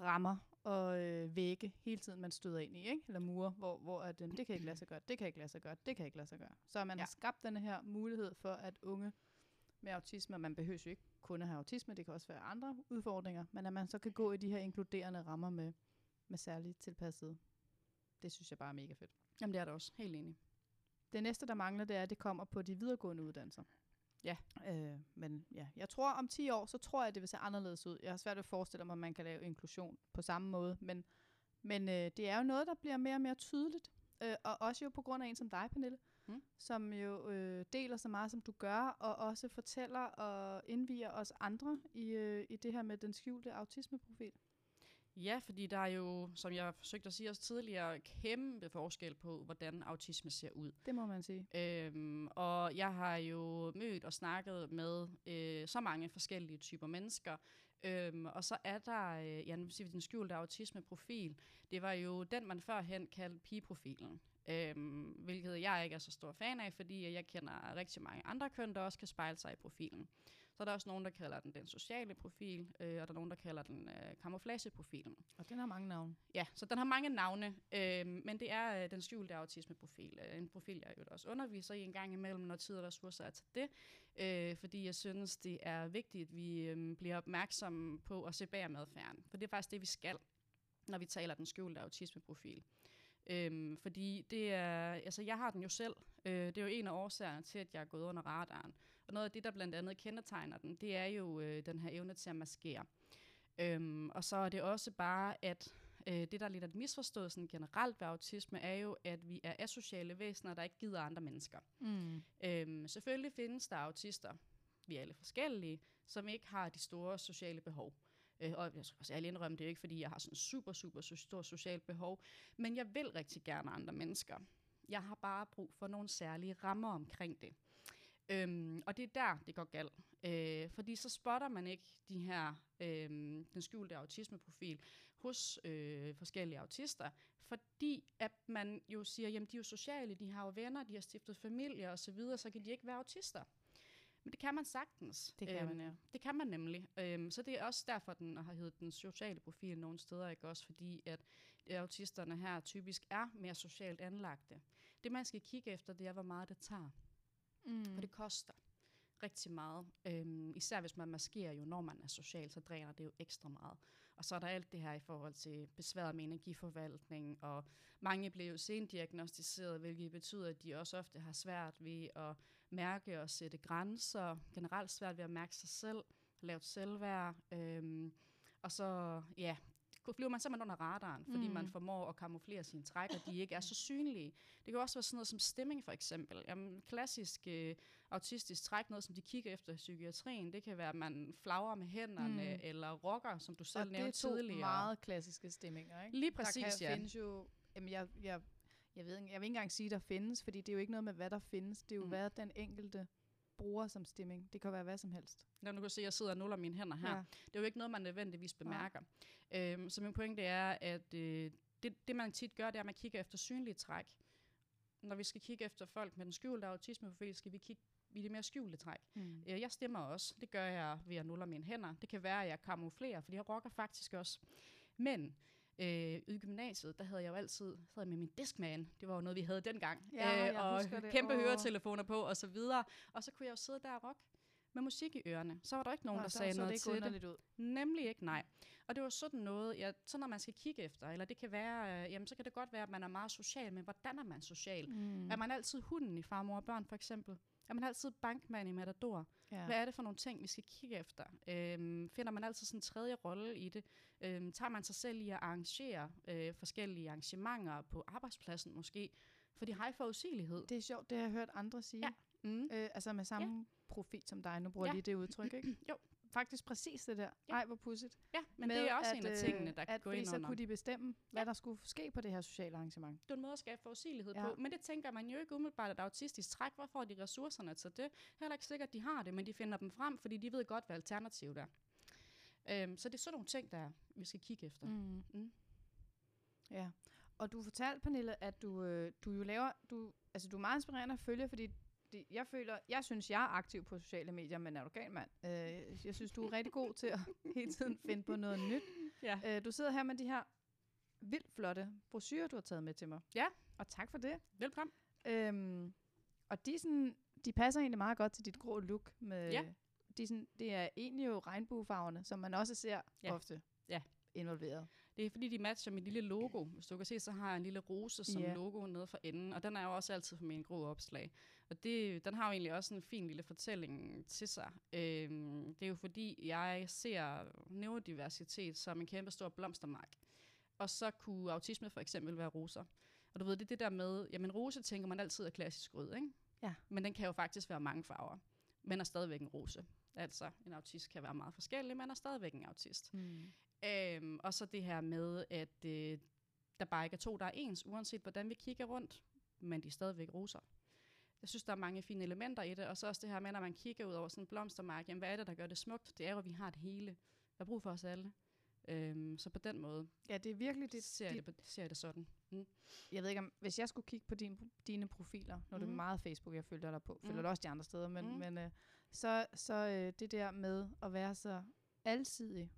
rammer og øh, vægge hele tiden, man støder ind i, ikke? eller mure, hvor, hvor at, øh, det kan ikke lade sig gøre, det kan ikke lade sig gøre, det kan ikke lade sig gøre. Så man ja. Ja. har skabt den her mulighed for, at unge med autisme, og man behøver jo ikke kun at have autisme, det kan også være andre udfordringer, men at man så kan gå i de her inkluderende rammer med, med særligt tilpasset, det synes jeg bare er mega fedt. Jamen det er det også, helt enig. Det næste, der mangler, det er, at det kommer på de videregående uddannelser. Ja. Øh, men ja, jeg tror om 10 år, så tror jeg, det vil se anderledes ud. Jeg har svært ved at forestille mig, at man kan lave inklusion på samme måde, men, men øh, det er jo noget, der bliver mere og mere tydeligt. Øh, og også jo på grund af en som dig, Pernille, Mm. som jo øh, deler så meget, som du gør, og også fortæller og indviger os andre i, øh, i det her med den skjulte autismeprofil. Ja, fordi der er jo, som jeg forsøgte at sige også tidligere, kæmpe forskel på, hvordan autisme ser ud. Det må man sige. Øhm, og jeg har jo mødt og snakket med øh, så mange forskellige typer mennesker. Øhm, og så er der, øh, ja, nu vil sige, den skjulte autismeprofil. Det var jo den, man førhen kaldte pigeprofilen. Øhm, hvilket jeg ikke er så stor fan af, fordi jeg kender rigtig mange andre køn, der også kan spejle sig i profilen. Så er der også nogen, der kalder den den sociale profil, øh, og der er nogen, der kalder den øh, camouflageprofilen. Og den har mange navne. Ja, så den har mange navne, øh, men det er øh, den skjulte autismeprofil. Øh, en profil, jeg jo også underviser i en gang imellem, når tid og ressourcer er til det. øh, fordi jeg synes, det er vigtigt, at vi øh, bliver opmærksomme på at se bag madfærden. For det er faktisk det, vi skal, når vi taler den skjulte autismeprofil. Øhm, fordi det er, altså jeg har den jo selv. Øh, det er jo en af årsagerne til, at jeg er gået under radaren. Og noget af det, der blandt andet kendetegner den, det er jo øh, den her evne til at maskere. Øhm, og så er det også bare, at øh, det, der er lidt at misforstået sådan generelt ved autisme, er jo, at vi er asociale væsener, der ikke gider andre mennesker. Mm. Øhm, selvfølgelig findes der autister, vi er alle forskellige, som ikke har de store sociale behov. Øh, og jeg skal også ærligt indrømme, det er ikke, fordi jeg har sådan super, super so- stort socialt behov, men jeg vil rigtig gerne andre mennesker. Jeg har bare brug for nogle særlige rammer omkring det. Øhm, og det er der, det går galt. Øh, fordi så spotter man ikke de her, øh, den skjulte autismeprofil hos øh, forskellige autister, fordi at man jo siger, jamen de er jo sociale, de har jo venner, de har stiftet familie osv., så, videre, så kan de ikke være autister. Men det kan man sagtens. Det kan man, ja. Det kan man nemlig. Øhm, så det er også derfor, den har heddet den sociale profil nogle steder, ikke også? Fordi at autisterne her typisk er mere socialt anlagte. Det man skal kigge efter, det er, hvor meget det tager. Mm. For det koster rigtig meget. Øhm, især hvis man maskerer jo, når man er social, så dræner det jo ekstra meget. Og så er der alt det her i forhold til besværet med energiforvaltning, og mange bliver jo sendiagnostiseret, hvilket betyder, at de også ofte har svært ved at mærke og sætte grænser, generelt svært ved at mærke sig selv, lavt selvværd, øhm, og så, ja, flyver man simpelthen under radaren, fordi mm. man formår at kamuflere sine træk, og de ikke er så synlige. Det kan også være sådan noget som stemming, for eksempel. Jamen, klassisk øh, autistisk træk, noget som de kigger efter i psykiatrien, det kan være, at man flagrer med hænderne, mm. eller rocker, som du selv og nævnte tidligere. det er to meget klassiske stemminger, ikke? Lige præcis, der kan ja. findes jo, jamen jeg, jeg, jeg, ved, ikke- jeg vil ikke engang sige, der findes, fordi det er jo ikke noget med, hvad der findes. Det er jo, Mm. hvad den enkelte bruger som stemming. Det kan være hvad som helst. Når du kan se, at jeg sidder og nuller mine hænder her. Ja. Det er jo ikke noget, man nødvendigvis bemærker. Øhm, så min pointe er, at øh, det, det, man tit gør, det er, at man kigger efter synlige træk. Når vi skal kigge efter folk med den skjulte autismeprofil, skal vi kigge i det mere skjulte træk. Mm. Øh, Jeg stemmer også. Det gør jeg ved at nulle mine hænder. Det kan være, at jeg kamuflerer, fordi jeg rocker faktisk også. Men øh, i gymnasiet, der havde jeg jo altid sad med min Discman. Det var jo noget, vi havde dengang. Ja, jeg og det. kæmpe Åh. høretelefoner på og så videre. Og så kunne jeg jo sidde der og rock med musik i ørerne. Så var der ikke nogen, Nå, der så sagde noget det ikke til det. ud. Nemlig ikke, nej. Og det var sådan noget, ja, sådan når man skal kigge efter, eller det kan være, øh, jamen så kan det godt være, at man er meget social, men hvordan er man social? Mm. Er man altid hunden i far, mor og børn, for eksempel? Er man altid bankmand i Matador? ja. Hvad er det for nogle ting, vi skal kigge efter? Øhm, finder man altid sådan en tredje rolle i det? Øhm, tager man sig selv i at arrangere øh, forskellige arrangementer på arbejdspladsen måske? For de har forudsigelighed. Det er sjovt, det har jeg hørt andre sige. Ja. Mm. Øh, altså med samme profil som dig. Nu bruger Ja. lige det udtryk, ikke? Jo. Faktisk præcis det der. Ja. Nej, hvor pudsigt. Ja, men Med det er også at, en af øh, tingene, der kan gå ind så under. kunne de bestemme, hvad Ja. der skulle ske på det her sociale arrangement. Det er en måde at skabe forudsigelighed Ja. på. Men det tænker man jo ikke umiddelbart, at autistisk træk, hvor får de ressourcerne til det? Heller ikke sikkert, at de har det, men de finder dem frem, fordi de ved godt, hvad alternativet er. Øhm, så det er sådan nogle ting, der vi skal kigge efter. Mm. Mm. Ja. Og du fortalte, Pernille, at du, øh, du jo laver, du, altså du er meget inspirerende at følge, fordi det, jeg føler, jeg synes, jeg er aktiv på sociale medier, men er du gal, mand? Øh, jeg synes, du er rigtig god til at hele tiden finde på noget nyt. Ja. Øh, du sidder her med de her vildt flotte brochurer, du har taget med til mig. Ja. Og tak for det. Velkommen. Øhm, og de, sådan, de passer egentlig meget godt til dit grå look. Med, Ja. de sådan, det er egentlig jo regnbuefarverne, som man også ser Ja. ofte Ja. involveret. Det er fordi, de matcher mit lille logo. Hvis du kan se, så har jeg en lille rose som Ja. logo nede for enden, og den er jo også altid på min grå opslag. Og det, den har jo egentlig også en fin lille fortælling til sig. Øhm, det er jo fordi, jeg ser neurodiversitet som en kæmpe stor blomstermark. Og så kunne autisme for eksempel være roser. Og du ved, det er det der med, jamen rose tænker man altid er klassisk rød, ikke? Ja. Men den kan jo faktisk være mange farver. Men er stadigvæk en rose. Altså, en autist kan være meget forskellig, men er stadigvæk en autist. Mm. Øhm, og så det her med, at øh, der bare ikke er to, der er ens, uanset hvordan vi kigger rundt, men de er stadigvæk roser. Jeg synes, der er mange fine elementer i det, og så også det her med, når man kigger ud over sådan en blomstermark, jamen hvad er det, der gør det smukt? Det er jo, at vi har det hele. Der er brug for os alle. Øhm, så på den måde Ja, det er virkelig det, det. ser, jeg dit, det, på- ser jeg det sådan. Mm. jeg ved ikke, om, hvis jeg skulle kigge på din, dine profiler, nu er det Mhm. meget Facebook, jeg følger dig på, følger Mhm. dig også de andre steder, men, Mhm. men øh, så, så øh, det der med at være så alsidig,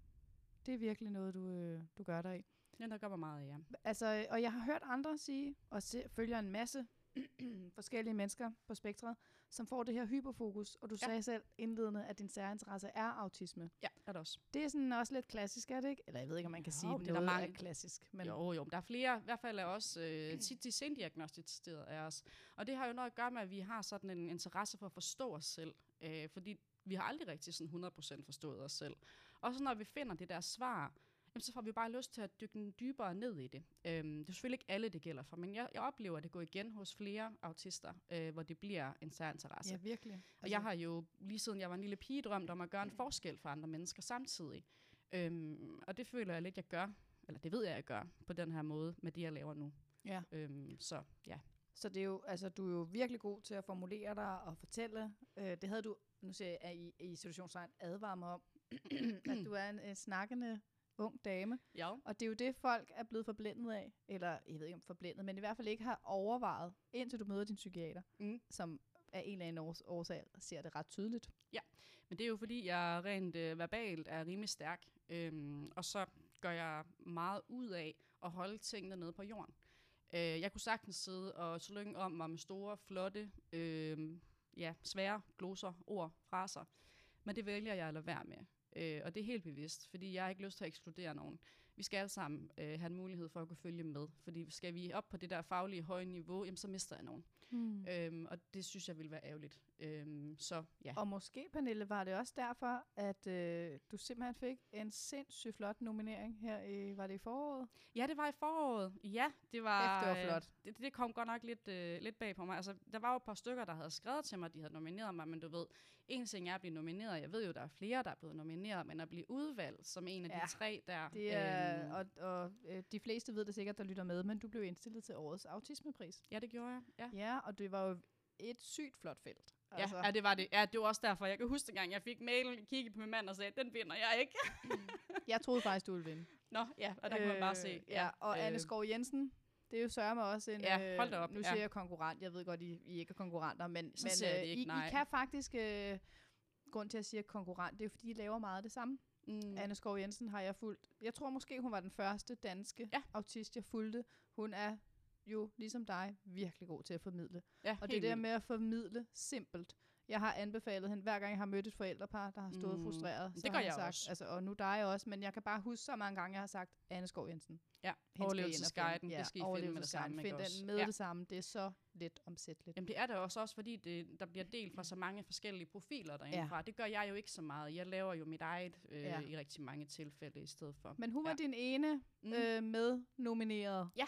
det er virkelig noget, du, øh, du gør dig i. Det er noget, der gør mig meget af, ja. Altså, øh, og jeg har hørt andre sige, og se, følger en masse forskellige mennesker på spektret, som får det her hyperfokus, og du Ja. sagde selv indledende, at din særinteresse er autisme. Ja, er det også. Det er sådan også lidt klassisk, er det ikke? Eller jeg ved ikke, om man kan Jo, sige, at det er er klassisk. Men jo, jo, men der er flere, i hvert fald er også øh, tit de sendiagnostiserede af os. Og det har jo noget at gøre med, at vi har sådan en interesse for at forstå os selv. Øh, fordi vi har aldrig rigtig sådan 100% forstået os selv. Og så når vi finder det der svar, jamen, så får vi bare lyst til at dykke dybere ned i det. Øhm, det er selvfølgelig ikke alle, det gælder for, men jeg, jeg oplever, at det går igen hos flere autister, øh, hvor det bliver en sær interesse. ja, virkelig. Og altså, jeg har jo, lige siden jeg var en lille pige, drømt om at gøre en forskel for andre mennesker samtidig. Øhm, og det føler jeg lidt, jeg gør, eller det ved jeg, jeg gør, på den her måde, med det, jeg laver nu. Ja. Øhm, så ja. Så det er jo, altså, du er jo virkelig god til at formulere dig og fortælle. Øh, det havde du, nu siger jeg, i, i situationstegn advaret mig om, at du er en, en snakkende ung dame. Ja. Og det er jo det, folk er blevet forblændet af. Eller, jeg ved ikke om forblændet, men i hvert fald ikke har overvejet, indtil du møder din psykiater, Mm. som af en eller anden års- årsag ser det ret tydeligt. Men det er jo fordi, jeg rent øh, verbalt er rimelig stærk. Øhm, og så gør jeg meget ud af at holde tingene nede på jorden. Øh, jeg kunne sagtens sidde og slynge om mig med store, flotte, øh, ja, svære gloser, ord, fraser. Men det vælger jeg at lade være med. Øh, og det er helt bevidst, fordi jeg har ikke lyst til at ekskludere nogen. Vi skal alle sammen øh, have en mulighed for at kunne følge med. Fordi skal vi op på det der faglige høje niveau, jamen, så mister jeg nogen. Hmm. Øhm, og det synes jeg ville være ærgerligt. Øhm, så ja. Og måske, Pernille, var det også derfor, at øh, du simpelthen fik en sindssygt flot nominering her i, var det i foråret? Ja, det var i foråret. Ja, det var, Kæft, det var øh, flot. Det, det kom godt nok lidt, øh, lidt bag på mig. Altså, der var jo et par stykker, der havde skrevet til mig, de havde nomineret mig, men du ved, en ting er at blive nomineret. Jeg ved jo, der er flere, der er blevet nomineret, men at blive udvalgt som en af Ja, de tre der. Det er, øhm, og, og øh, de fleste ved det sikkert, der lytter med, men du blev indstillet til årets autismepris. Ja, det gjorde jeg. Ja. Ja, og det var jo et sygt flot felt. Altså. Ja, ja, det var det. Ja, det var også derfor. Jeg kan huske, gang jeg fik mailen, kiggede på min mand og sagde, den vinder jeg ikke. jeg troede faktisk, du ville vinde. Nå, ja, og der kan man bare se. Øh, Ja, og øh, Anne Skov Jensen, det er jo sørme også en... Ja, hold da op, Nu ja. siger jeg konkurrent, jeg ved godt, I, I ikke er konkurrenter, men, Så men øh, ikke, I, nej. I kan faktisk... Øh, grund til at sige konkurrent, det er jo fordi, I laver meget af det samme. Mm, Mm. Anne Skov Jensen har jeg fulgt. Jeg tror måske, hun var den første danske Ja. autist, jeg fulgte. Hun er jo, ligesom dig, virkelig god til at formidle. ja, Og det der med at formidle simpelt. Jeg har anbefalet hende, hver gang jeg har mødt et forældrepar, der har stået Mm, frustreret. det så gør har jeg sagt, også. Altså, og nu dig også, men jeg kan bare huske så mange gange, jeg har sagt, Anne Skov Jensen. Ja, overlevelsesguiden, finde. det skal I finde med det samme, Find den med Ja. det samme. Det er så let omsætteligt. Jamen det er det også, også fordi det, der bliver delt fra så mange forskellige profiler derindefra. Ja. Det gør jeg jo ikke så meget. Jeg laver jo mit eget øh, Ja. ja. i rigtig mange tilfælde i stedet for. Men hun var Ja. din ene Mm. øh, med nomineret. Ja.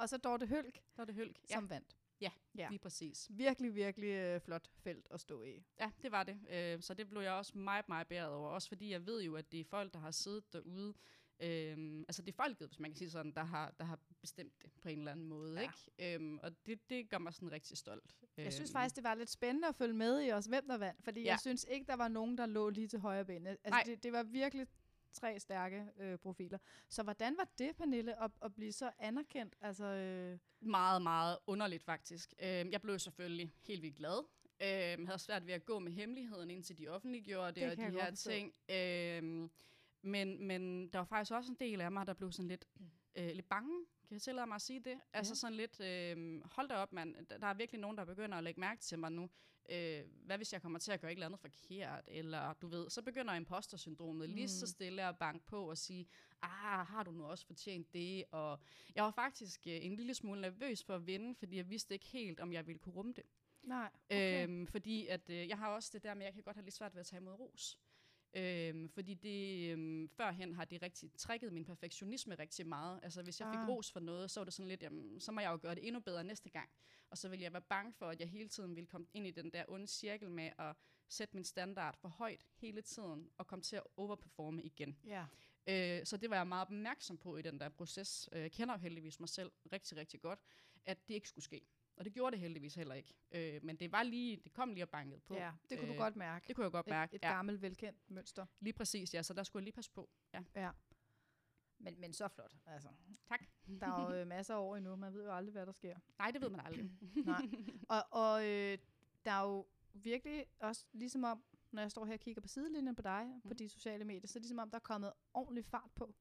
Og så Dorte Hølk, det hølk. Ja, som vandt. ja, Ja. lige præcis. Virkelig, virkelig øh, flot felt at stå i. Ja, det var det. Øh, så det blev jeg også meget, meget bæret over. Også fordi jeg ved jo, at det er folk, der har siddet derude. Øhm, altså det er folket, hvis man kan sige sådan, der har, der har bestemt det på en eller anden måde. Ja. Ikke? Øhm, og det, det gør mig sådan rigtig stolt. Jeg synes Øhm, faktisk, det var lidt spændende at følge med i os, hvem der vandt. Fordi Ja. jeg synes ikke, der var nogen, der lå lige til højre ben. Altså, Nej. det, det var virkelig tre stærke øh, profiler. Så hvordan var det, Pernille, at, at blive så anerkendt? Altså, øh, meget, meget underligt faktisk. Øhm, jeg blev selvfølgelig helt vildt glad. Øhm, havde svært ved at gå med hemmeligheden, indtil de offentliggjorde det, Det og de her ting. Øhm, men, men der var faktisk også en del af mig, der blev sådan lidt, øh, lidt bange. Kan jeg tillade mig at sige det? Altså Ja. sådan lidt, øh, hold da op mand, der er virkelig nogen, der begynder at lægge mærke til mig nu. Øh, hvad hvis jeg kommer til at gøre et eller andet forkert? Eller du ved, så begynder impostersyndromet mm. lige så Mm. stille at banke på og sige, ah, har du nu også fortjent det? Og jeg var faktisk øh, en lille smule nervøs for at vinde, fordi jeg vidste ikke helt, om jeg ville kunne rumme det. nej, okay. Øhm, fordi at, øh, jeg har også det der med, at jeg kan godt have lidt svært ved at tage imod ros. Øhm, fordi det, øhm, førhen har det rigtig trækket min perfektionisme rigtig meget. Altså hvis jeg fik Ah. ros for noget, så var det sådan lidt, jamen, så må jeg jo gøre det endnu bedre næste gang. Og så ville jeg være bange for, at jeg hele tiden ville komme ind i den der onde cirkel med at sætte min standard for højt hele tiden, og komme til at overperforme igen. ja. Øh, så det var jeg meget opmærksom på i den der proces. Øh, Jeg kender jo heldigvis mig selv rigtig, rigtig godt, at det ikke skulle ske. Og det gjorde det heldigvis heller ikke. Øh, men det var lige, det kom lige og bankede på. ja, det kunne du Øh, godt mærke. Det kunne jeg godt mærke. Et, et ja, gammelt, velkendt mønster. lige præcis, ja. Så der skulle jeg lige passe på. Ja. Ja. Men, men så flot, altså. Tak. Der er jo øh, masser af år endnu, man ved jo aldrig, hvad der sker. Nej, det ved man aldrig. Nej. Og, og øh, der er jo virkelig også, ligesom om, når jeg står her og kigger på sidelinjen på dig, mm. på de sociale medier, så er det ligesom om, der er kommet ordentlig fart på.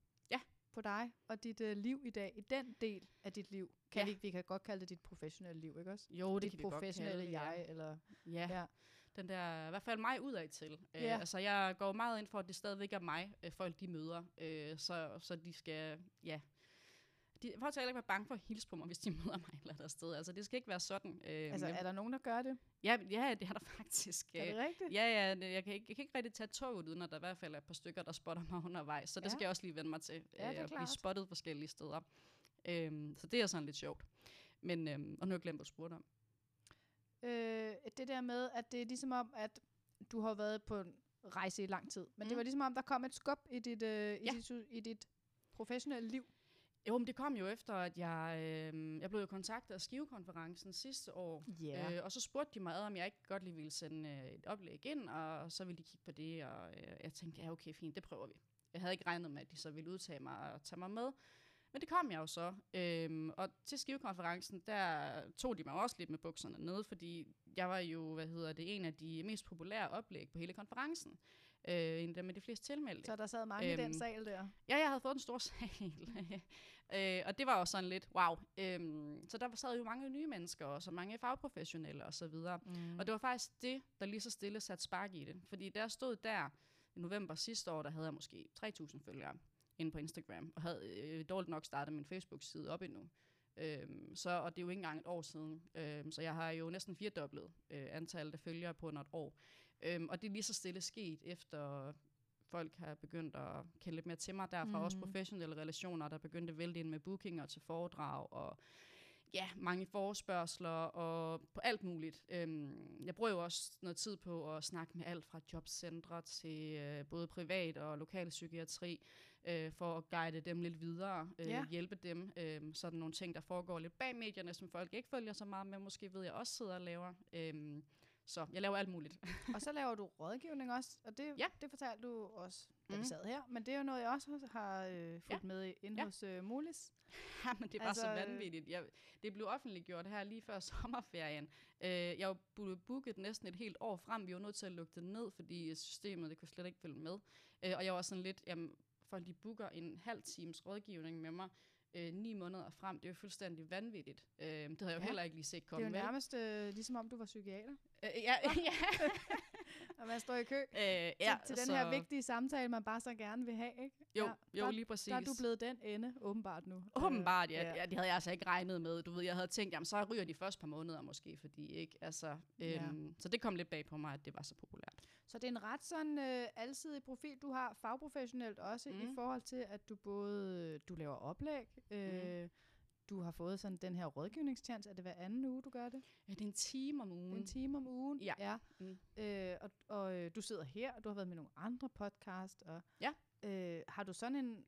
Ja. På dig og dit øh, liv i dag, i den del af dit liv. Kan Ja. vi, vi kan godt kalde det dit professionelle liv, ikke også? Jo, det dit kan vi godt professionelle kalde det, jeg, eller... Ja. ja. Ja. Den der, i hvert fald mig udad til. Øh, Ja. altså, jeg går meget ind for, at det stadigvæk er mig, øh, folk de møder. Øh, så, så de skal, ja... De, folk skal heller ikke være bange for at hilse på mig, hvis de møder mig et eller andet sted. Altså, det skal ikke være sådan. Øh, Altså, er der nogen, der gør det? ja, ja, det er der faktisk. Er det Øh, rigtigt? Ja, ja, det- jeg kan, ikke, jeg kan ikke rigtig tage toget, uden at der i hvert fald er et par stykker, der spotter mig undervejs. Så det Ja. skal jeg også lige vende mig til. Ja, det er øh, at blive klart. spottet forskellige steder. Øhm, så det er sådan lidt sjovt. Men, øhm, og nu har jeg glemt, hvad du spurgte om. Øh, det der med, at det er ligesom om, at du har været på en rejse i lang tid. Men mm. det var ligesom om, der kom et skub i dit, øh, i Ja. dit, i dit professionelle liv. Jo, men det kom jo efter, at jeg, øh, jeg blev jo kontaktet af Skivekonferencen sidste år. Ja. Øh, og så spurgte de mig, ad, om jeg ikke godt lige ville sende øh, et oplæg ind, og så ville de kigge på det, og øh, jeg tænkte, ja okay, fint, det prøver vi. Jeg havde ikke regnet med, at de så ville udtage mig og tage mig med. Men det kom jeg jo så. Øhm, og til Skivekonferencen, der tog de mig også lidt med bukserne ned, fordi jeg var jo, hvad hedder det, en af de mest populære oplæg på hele konferencen. Øh, en af dem med de fleste tilmeldte. Så der sad mange øhm, i den Øhm, sal der. Ja, jeg havde fået en stor sal. øh, og det var jo sådan lidt, wow. Øhm, så der sad jo mange nye mennesker, og så mange fagprofessionelle og så videre. Mm. Og det var faktisk det, der lige så stille satte spark i det. Fordi der stod der i november sidste år, der havde jeg måske 3.000 følgere inde på Instagram, og havde øh, dårligt nok startet min Facebook-side op endnu. Øhm, så, og det er jo ikke engang et år siden. Øhm, så jeg har jo næsten firedoblet øh, antallet af følgere på under et år. Øhm, og det er lige så stille sket, efter folk har begyndt at kende lidt mere til mig derfra. Mm. Også Mhm. professionelle relationer, der begyndte at vælte ind med bookinger til foredrag og ja, mange forespørgseler og på alt muligt. Øhm, jeg bruger jo også noget tid på at snakke med alt fra jobcentre til øh, både privat og lokal psykiatri, øh, for at guide dem lidt videre, øh, Ja. hjælpe dem. Øh, sådan nogle ting, der foregår lidt bag medierne, som folk ikke følger så meget med, måske ved jeg også sidder og laver. Øhm, så jeg laver alt muligt. og så laver du rådgivning også, og det, Ja. det fortalte du også, da vi Mhm. sad her. Men det er jo noget, jeg også har øh, fulgt med i inde Ja. hos øh, Mulis. Ja, men det var altså, så Altså, øh, vanvittigt. Jeg, det blev offentliggjort her lige før sommerferien. Øh, jeg var bu- booket næsten et helt år frem. Vi var nødt til at lukke det ned, fordi systemet det kunne slet ikke følge med. Øh, og jeg var sådan lidt, jamen, folk de booker en halv times rådgivning med mig øh, ni måneder frem. Det er jo fuldstændig vanvittigt. Øh, det havde jeg jo Ja. heller ikke lige set Det er komme. jo nærmest øh, ligesom om, du var psykiater. Øh, ja, ja. Og man står i kø øh, ja, til, til den her vigtige samtale, man bare så gerne vil have, ikke? Jo, ja, jo der, lige præcis. Der er du blevet den ende, åbenbart nu. Åbenbart, ja. ja. ja. Det havde jeg altså ikke regnet med. Du ved, jeg havde tænkt, jamen så ryger de første par måneder måske, fordi ikke, altså, øhm, Ja. så det kom lidt bag på mig, at det var så populært. Så det er en ret sådan øh, alsidig profil, du har fagprofessionelt også, mm. i forhold til, at du både du laver oplæg, øh, Mhm. du har fået sådan den her rådgivningstjans. Er det hver anden uge, du gør det? Ja, det er en time om ugen. En time om ugen? Ja. ja. Mm. Øh, og og øh, du sidder her, og du har været med nogle andre podcast. Og, Ja. Øh, har du sådan en...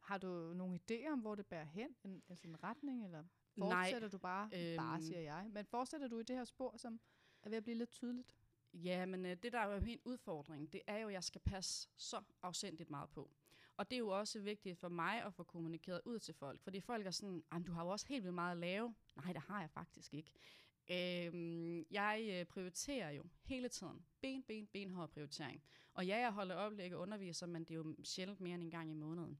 Har du nogle idéer om, hvor det bærer hen? En, altså en retning, eller Nej, fortsætter du bare? Øhm. Bare, siger jeg. Men fortsætter du i det her spor, som er ved at blive lidt tydeligt? Ja, men øh, det der er jo min udfordring, det er jo, at jeg skal passe så afsendigt meget på. Og det er jo også vigtigt for mig at få kommunikeret ud til folk, fordi folk er sådan, "Ej, du har jo også helt vildt meget at lave. Nej, det har jeg faktisk ikke. Øhm, jeg øh, prioriterer jo hele tiden. Ben, ben, benhård prioritering. Og ja, jeg holder oplæg og underviser, men det er jo sjældent mere end en gang i måneden.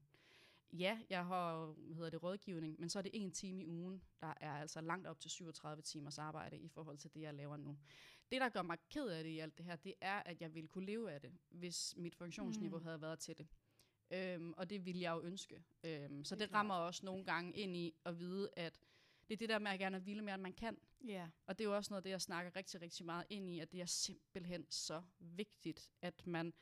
Ja, jeg har hvad hedder det, rådgivning, men så er det en time i ugen, der er altså langt op til 37 timers arbejde i forhold til det, jeg laver nu. Det, der gør mig ked af det i alt det her, det er, at jeg ville kunne leve af det, hvis mit funktionsniveau Mm. havde været til det. Øhm, og det ville jeg jo ønske. Øhm, så Det det, er rammer også nogle gange ind i at vide, at det er det der med at gerne ville mere, end man kan. Ja. Og det er jo også noget det, jeg snakker rigtig, rigtig meget ind i, at det er simpelthen så vigtigt, at man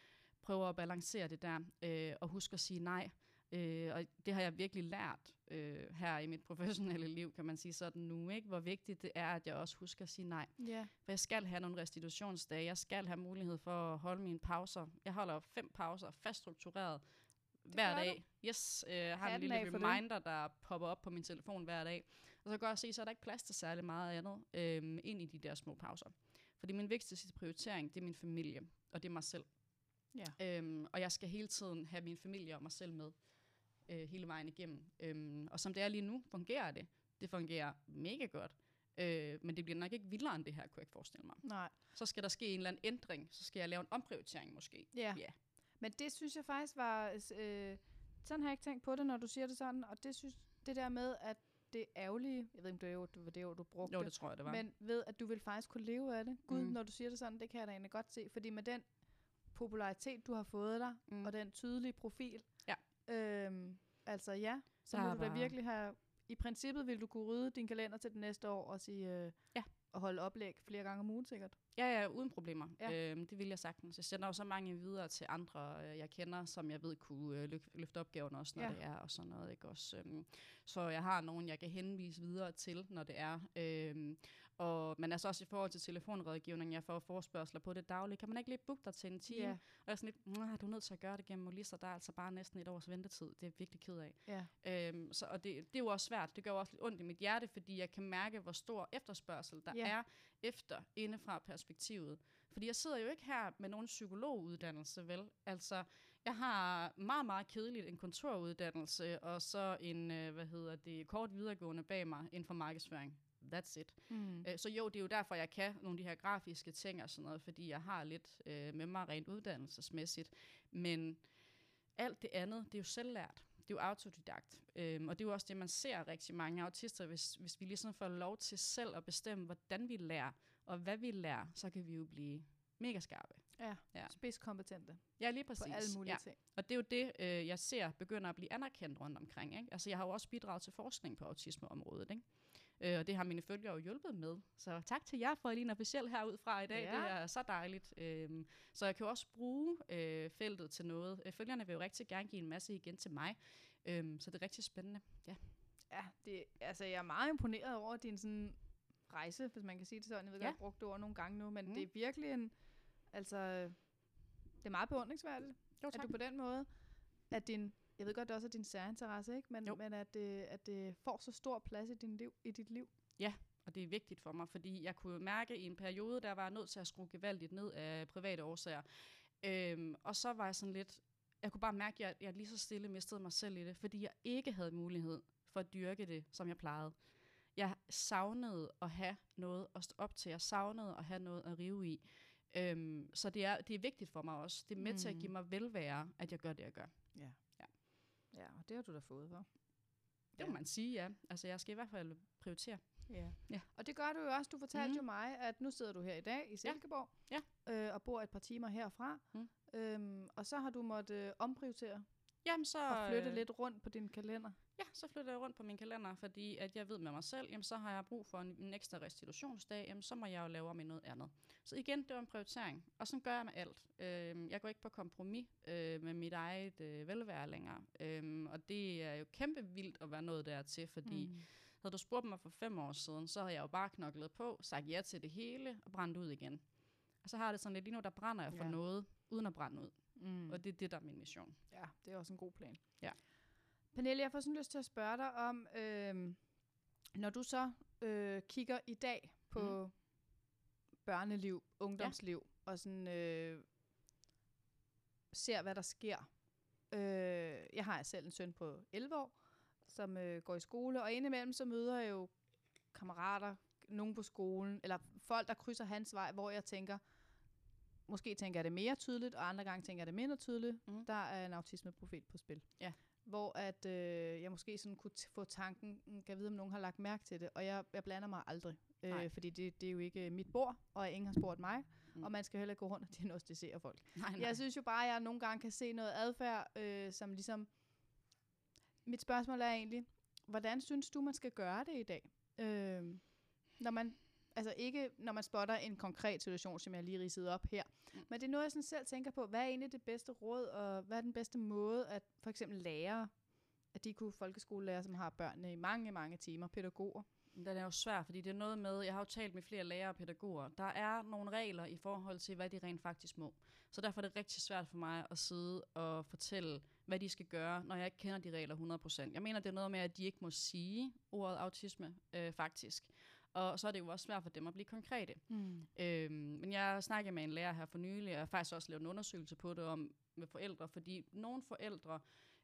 prøver at balancere det der, øh, og huske at sige nej. Øh, og det har jeg virkelig lært øh, her i mit professionelle liv, kan man sige sådan nu, ikke? hvor vigtigt det er, at jeg også husker at sige nej. Ja. For jeg skal have nogle restitutionsdage, jeg skal have mulighed for at holde mine pauser. Jeg holder fem pauser fast struktureret hver dag. Yes, øh, har en Hatten lille af for det. reminder, der popper op på min telefon hver dag. Og så kan jeg også se, så er der ikke plads til særlig meget andet øhm, ind i de der små pauser. Fordi min vigtigste prioritering, det er min familie, og det er mig selv. Ja. Øhm, og jeg skal hele tiden have min familie og mig selv med øh, hele vejen igennem. Øhm, og som det er lige nu, fungerer det. Det fungerer mega godt. Øh, men det bliver nok ikke vildere end det her, kunne jeg ikke forestille mig. Nej. Så skal der ske en eller anden ændring. Så skal jeg lave en omprioritering måske. Ja. Ja. Men det synes jeg faktisk var øh, sådan har jeg ikke tænkt på det, når du siger det sådan, og det synes, det der med, at det ærgerlige, jeg ved ikke, om det var det, var det ord, du brugte, Jo, det tror jeg, det var. men ved, at du vil faktisk kunne leve af det. Gud, Mm. når du siger det sådan, det kan jeg da egentlig godt se, fordi med den popularitet, du har fået dig, Mm. og den tydelige profil. Øhm, altså ja, så Der må du da bare- virkelig have, i princippet vil du kunne rydde din kalender til det næste år og sige, øh, Ja. og holde oplæg flere gange om ugen sikkert. Ja, ja, uden problemer. Ja. Øhm, det vil jeg sagtens. Jeg sender jo så mange videre til andre, øh, jeg kender, som jeg ved kunne øh, løf- løfte opgaven også, når ja. det er, og sådan noget. Ikke? Også, øhm, så jeg har nogen, jeg kan henvise videre til, når det er. Øhm, og, men altså også i forhold til telefonrådgivning, jeg får forspørgseler på det daglige. Kan man ikke lige booke dig til en time? Ja. Og jeg er sådan lidt, "Mwah, du er nødt til at gøre det gennem Molissa, der er altså bare næsten et års ventetid. Det er jeg virkelig ked af. Ja. Øhm, så, og det, det er jo også svært. Det gør jo også lidt ondt i mit hjerte, fordi jeg kan mærke, hvor stor efterspørgsel der Ja. er efter indefra perspektivet. Fordi jeg sidder jo ikke her med nogen psykologuddannelse, vel? Altså, jeg har meget, meget kedeligt en kontoruddannelse, og så en, øh, hvad hedder det, kort videregående bag mig inden for markedsføring. That's it. Mm. Øh, så jo, det er jo derfor, jeg kan nogle af de her grafiske ting og sådan noget, fordi jeg har lidt øh, med mig rent uddannelsesmæssigt. Men alt det andet, det er jo selvlært. Det er jo autodidakt. Øhm, og det er jo også det, man ser rigtig mange autister, hvis, hvis vi ligesom får lov til selv at bestemme, hvordan vi lærer, og hvad vi lærer, så kan vi jo blive mega skarpe. Ja, Ja. spidskompetente Ja, lige på præcis. alle mulige ja. ting. Og det er jo det, øh, jeg ser begynder at blive anerkendt rundt omkring. Ikke? Altså, jeg har jo også bidraget til forskning på autismeområdet. Ikke? Øh, og det har mine følgere jo hjulpet med. Så tak til jer for lige en officiel herudfra i dag. Ja. Det er så dejligt. Øhm, så jeg kan jo også bruge øh, feltet til noget. Øh, Følgerne vil jo rigtig gerne give en masse igen til mig. Øhm, så det er rigtig spændende. Ja. Ja, det, altså jeg er meget imponeret over din sådan rejse, hvis man kan sige det sådan. Jeg ved Ja. godt, jeg har brugt det ord nogle gange nu, men Mm. det er virkelig en, altså, det er meget beundringsværdigt, Jo, at du på den måde, at din, jeg ved godt, det også er din særinteresse, ikke? Men, Jo. men at, det, at det får så stor plads i, din liv, i dit liv. Og det er vigtigt for mig, fordi jeg kunne mærke i en periode, der var jeg nødt til at skrue gevaldigt ned af private årsager. Øhm, og så var jeg sådan lidt, jeg kunne bare mærke, at jeg, jeg lige så stille mistede mig selv i det, fordi jeg ikke havde mulighed for at dyrke det, som jeg plejede. Jeg savnede at have noget at stå op til. Jeg savnede at have noget at rive i. Øhm, så det er, det er vigtigt for mig også. Det er med mm. til at Mm. give mig velvære, at jeg gør det, jeg gør. Ja, og det har du da fået for. Det må Ja. man sige, ja. Altså, jeg skal i hvert fald prioritere. Ja. Ja. Og det gør du jo også. Du fortalte mm. jo mig, at nu sidder du her i dag i Silkeborg, Ja. Øh, og bor et par timer herfra. Mm. Øhm, og så har du måttet øh, omprioritere Jamen, så, og flytte øh, lidt rundt på din kalender. Ja, så flytter jeg rundt på min kalender, fordi at jeg ved med mig selv, jamen så har jeg brug for en, en ekstra restitutionsdag, jamen så må jeg jo lave om i noget andet. Så igen, det var en prioritering, og sådan gør jeg med alt. Øhm, jeg går ikke på kompromis øh, med mit eget øh, velvære længere, øhm, og det er jo kæmpe vildt at være noget dertil, fordi mm. havde du spurgt mig for fem år siden, så havde jeg jo bare knoklet på, sagt ja til det hele og brændt ud igen. Og så har det sådan lidt, lige nu der brænder jeg for Ja. noget, uden at brænde ud. Mm. Og det er det, der er min mission. Ja, det er også en god plan. Ja. Pernille, jeg får sådan lyst til at spørge dig om, øh, når du så øh, kigger i dag på mm. børneliv, ungdomsliv, ja. og sådan øh, ser, hvad der sker. Øh, jeg har selv en søn på 11 år, som øh, går i skole, og indimellem så møder jeg jo kammerater, nogen på skolen, eller folk, der krydser hans vej, hvor jeg tænker, måske tænker jeg det mere tydeligt, og andre gange tænker jeg det mindre tydeligt. Mm. Der er en autismeprofil på spil. Ja. Hvor at øh, jeg måske sådan kunne få tanken, "Mm, kan vide, om nogen har lagt mærke til det, og jeg, jeg blander mig aldrig. Nej. Øh, fordi det, det er jo ikke mit bord, og ingen har spurgt mig, mm. og man skal heller ikke gå rundt og diagnostisere folk. Nej, nej. Jeg synes jo bare, at jeg nogle gange kan se noget adfærd, øh, som ligesom... Mit spørgsmål er egentlig, hvordan synes du, man skal gøre det i dag? Øh, når man, altså ikke når man spotter en konkret situation, som jeg lige ridsede op her, Mm. men det er noget, jeg sådan selv tænker på. Hvad er egentlig det bedste råd, og hvad er den bedste måde, at for eksempel lærere, at de kunne folkeskolelærer, som har børnene i mange, mange timer, pædagoger, Den er jo svær, fordi det er noget med, jeg har jo talt med flere lærere og pædagoger, der er nogle regler i forhold til, hvad de rent faktisk må. Så derfor er det rigtig svært for mig at sidde og fortælle, hvad de skal gøre, når jeg ikke kender de regler 100%. Jeg mener, det er noget med, at de ikke må sige ordet autisme, øh, faktisk. Og så er det jo også svært for dem at blive konkrete. mm. Øhm, men jeg snakkede med en lærer her for nylig, og jeg har faktisk også lavet en undersøgelse på det om med forældre, fordi nogle forældre,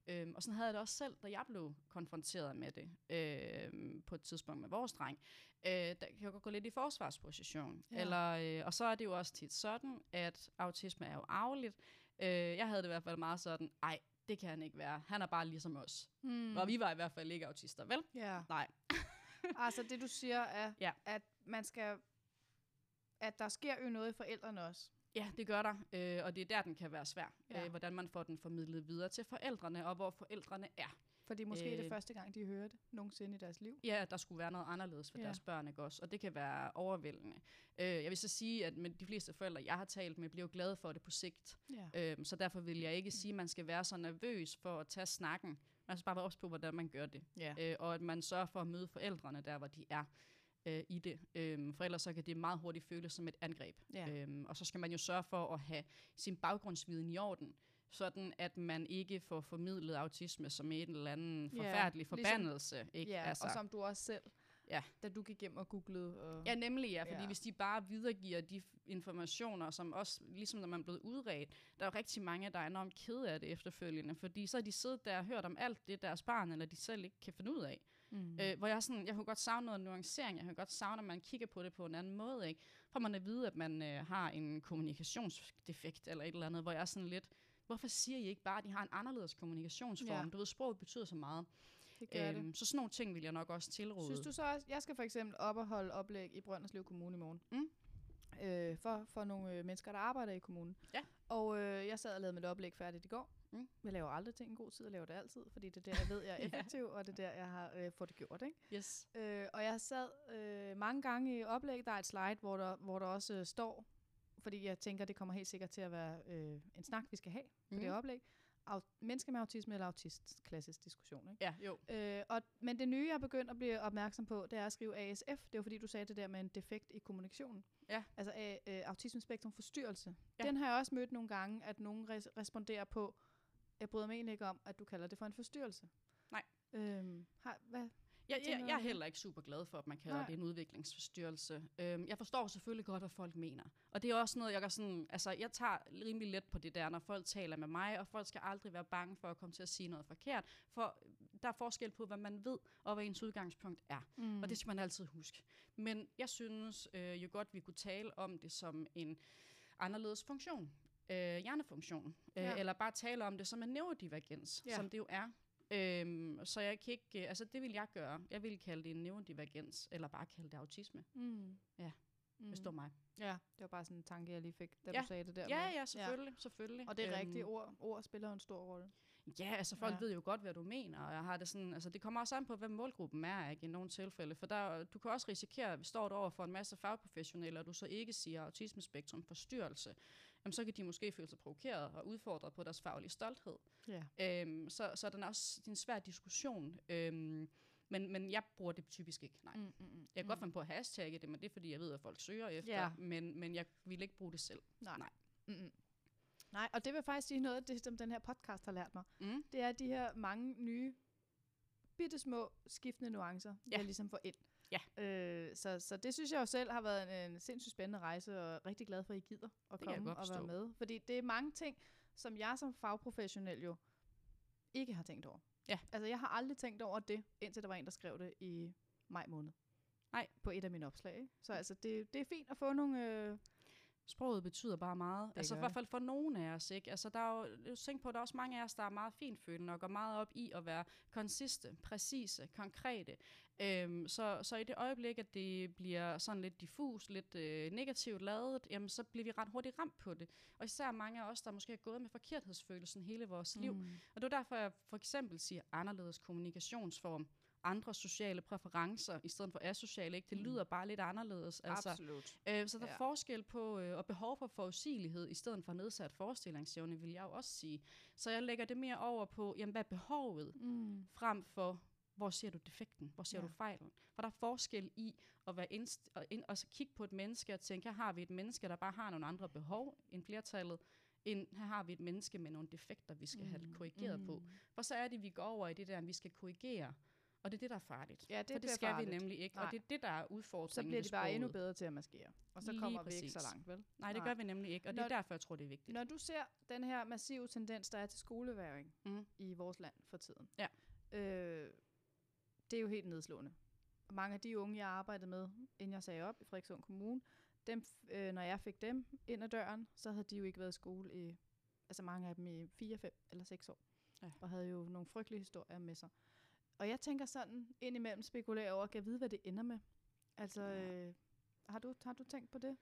øhm, og sådan havde jeg det også selv, da jeg blev konfronteret med det øhm, på et tidspunkt med vores dreng, øh, der kan jeg godt gå lidt i forsvarsposition. Ja. Eller, øh, og så er det jo også tit sådan, at autisme er jo arveligt, Øh, jeg havde det i hvert fald meget sådan, ej, det kan han ikke være. Han er bare ligesom os. Mm. Og vi var i hvert fald ikke autister, vel? Ja. Nej. altså det du siger er, Ja. at man skal, at der sker jo noget i forældrene også. Ja, det gør der, øh, og det er der, den kan være svær. Ja. Øh, hvordan man får den formidlet videre til forældrene, og hvor forældrene er. Fordi måske øh. er det første gang, de hører det nogensinde i deres liv. Ja, der skulle være noget anderledes for ja. deres børn, ikke også? Og det kan være overvældende. Øh, jeg vil så sige, at med de fleste forældre, jeg har talt med, bliver jo glade for det på sigt. Ja. Øh, så derfor vil jeg ikke sige, at man skal være så nervøs for at tage snakken. Man skal bare være ops på, hvordan man gør det. ja. Øh, og at man sørger for at møde forældrene der, hvor de er øh, i det. Øh, for ellers så kan det meget hurtigt føles som et angreb. Ja. Øhm, og så skal man jo sørge for at have sin baggrundsviden i orden, sådan at man ikke får formidlet autisme som en eller anden Ja, forfærdelig ligesom- forbandelse. Ikke? ja. Altså. Og som du også selv, Ja. da du gik hjem og googlede. Og, Ja, nemlig ja, fordi Ja. hvis de bare videregiver de informationer, som også, ligesom når man er blevet udredt, der er jo rigtig mange, der er enormt kede af det efterfølgende, fordi så har de siddet der og hørt om alt det, deres barn eller de selv ikke kan finde ud af. mm. Øh, hvor jeg, sådan, jeg kunne godt savne noget nuancering, jeg kunne godt savne, at man kigger på det på en anden måde. Ikke? For man at vide, at man øh, har en kommunikationsdefekt eller et eller andet, hvor jeg er sådan lidt, hvorfor siger I ikke bare, at de har en anderledes kommunikationsform? Ja. Du ved, sproget betyder så meget. Det gør det. Øhm, så sådan nogle ting vil jeg nok også tilråde. Synes du så også, jeg skal for eksempel op og holde oplæg i Brønderslev Kommune i morgen. Mm. Øh, for, for nogle øh, mennesker, der arbejder i kommunen. Ja. Og øh, jeg sad og lavede mit oplæg færdigt i går. Mm. Jeg laver aldrig ting en god tid, jeg laver det altid, fordi det er der, jeg ved, jeg er Ja. effektiv, og det er der, jeg har øh, fået det gjort. Ikke? Yes. Øh, og jeg sad øh, mange gange i oplæg, der er et slide, hvor der, hvor der også øh, står, fordi jeg tænker, det kommer helt sikkert til at være øh, en snak, vi skal have på Mhm. det oplæg. Au- mennesker med autisme eller autist, klassisk diskussion. Ikke? Ja, jo. Øh, og, men det nye, jeg er begyndt at blive opmærksom på, det er at skrive ASF. Det er jo fordi, du sagde det der med en defekt i kommunikationen. Ja. Altså øh, øh, autismespektrum forstyrrelse. Ja. Den har jeg også mødt nogle gange, at nogen res- responderer på, jeg bryder mig egentlig ikke om, at du kalder det for en forstyrrelse. Nej. Øhm, har, hvad? Jeg, jeg, jeg er heller ikke super glad for, at man kalder Nej. det en udviklingsforstyrrelse. Øhm, jeg forstår selvfølgelig godt, hvad folk mener. Og det er også noget, jeg gør sådan, altså jeg tager rimelig let på det der, når folk taler med mig, og folk skal aldrig være bange for at komme til at sige noget forkert, for der er forskel på, hvad man ved, og hvad ens udgangspunkt er. Mm. Og det skal man altid huske. Men jeg synes øh, jo godt, vi kunne tale om det som en anderledes funktion. Øh, hjernefunktion. Øh, Ja. Eller bare tale om det som en neurodivergens, ja. som det jo er. Øhm, så jeg kan ikke, øh, altså det vil jeg gøre. Jeg vil kalde det en neurodivergens, eller bare kalde det autisme, Mm. Ja. Mm. hvis det var mig. Ja, det var bare sådan en tanke, jeg lige fik, da Ja. du sagde det der. Ja, med- ja, selvfølgelig, selvfølgelig. Og det er Øhm, rigtigt. Ord, ord spiller en stor rolle. Ja, altså folk Ja. ja. ved jo godt, hvad du mener, og jeg har det sådan, altså det kommer også an på, hvad målgruppen er, ikke, i nogle tilfælde, for der, du kan også risikere, at vi står over for en masse fagprofessionelle, og du så ikke siger autismespektrum forstyrrelse, jamen, så kan de måske føle sig provokeret og udfordret på deres faglige stolthed. Ja. Øhm, så, så den er også det er en svær diskussion, øhm, men, men jeg bruger det typisk ikke, nej. Mm, mm, mm. Jeg kan godt finde på at hashtagge det, men det er fordi, jeg ved, at folk søger efter, Ja. men, men jeg vil ikke bruge det selv. Nej. Nej. Mm-mm. Nej, og det vil faktisk sige noget af det, som den her podcast har lært mig. Mm. Det er de her mange nye, bitte små, skiftende nuancer. Ja. jeg ligesom får ind. Ja. Øh, så, så det synes jeg jo selv har været en, en sindssygt spændende rejse, og rigtig glad for, at I gider at Det komme og være med. Fordi det er mange ting, som jeg som fagprofessionel jo ikke har tænkt over. Ja. Altså, jeg har aldrig tænkt over det, indtil der var en, der skrev det i maj måned. Nej. På et af mine opslag. Ikke? Så altså, det, det er fint at få nogle... Øh, Sproget betyder bare meget. Det altså i hvert fald for nogen af os. Ikke? Altså, der er jo, tænker på, at der er også mange af os, der er meget finfølende og går meget op i at være konsiste, præcise, konkrete. Øhm, så, så i det øjeblik, at det bliver sådan lidt diffus, lidt øh, negativt lavet, jamen, så bliver vi ret hurtigt ramt på det. Og især mange af os, der måske er gået med forkerthedsfølelsen hele vores liv. Mm. Og det er derfor, jeg for eksempel siger anderledes kommunikationsform, andre sociale præferencer, i stedet for asociale. Ikke? Det Mm. lyder bare lidt anderledes. Altså, Absolut. Øh, så der er Ja. forskel på øh, og behov for forudsigelighed i stedet for nedsat forestillingsevne, vil jeg jo også sige. Så jeg lægger det mere over på, jamen, hvad er behovet, Mm. frem for, hvor ser du defekten, hvor ser Ja. du fejlen. For der er forskel i at være indst- og, ind, og så kigge på et menneske og tænke, her har vi et menneske, der bare har nogle andre behov end flertallet, end her har vi et menneske med nogle defekter, vi skal mm. have korrigeret mm. på. For så er det, vi går over i det der, vi skal korrigere. Og det er det, der er farligt. Ja, det For det skal farligt. vi nemlig ikke. Nej. Og det er det, der er udfordringen Så bliver ved de bare endnu bedre til at maskere. Og så Lige kommer vi ikke så præcis. langt, vel? Nej, det gør vi nemlig ikke, og det er Når- derfor, jeg tror, det er vigtigt. Når du ser den her massive tendens, der er til skoleværing Mhm. i vores land for tiden, Ja. øh, det er jo helt nedslående. Og mange af de unge, jeg arbejdede med, inden jeg sagde op i Frederikssund Kommune, dem, øh, når jeg fik dem ind ad døren, så havde de jo ikke været i skole i altså mange af dem i 4, 5 eller 6 år, Ja. og havde jo nogle frygtelige historier med sig. Og jeg tænker sådan indimellem spekulerer over, kan jeg vide, hvad det ender med? Altså, Ja. øh, har, du, har du tænkt på det?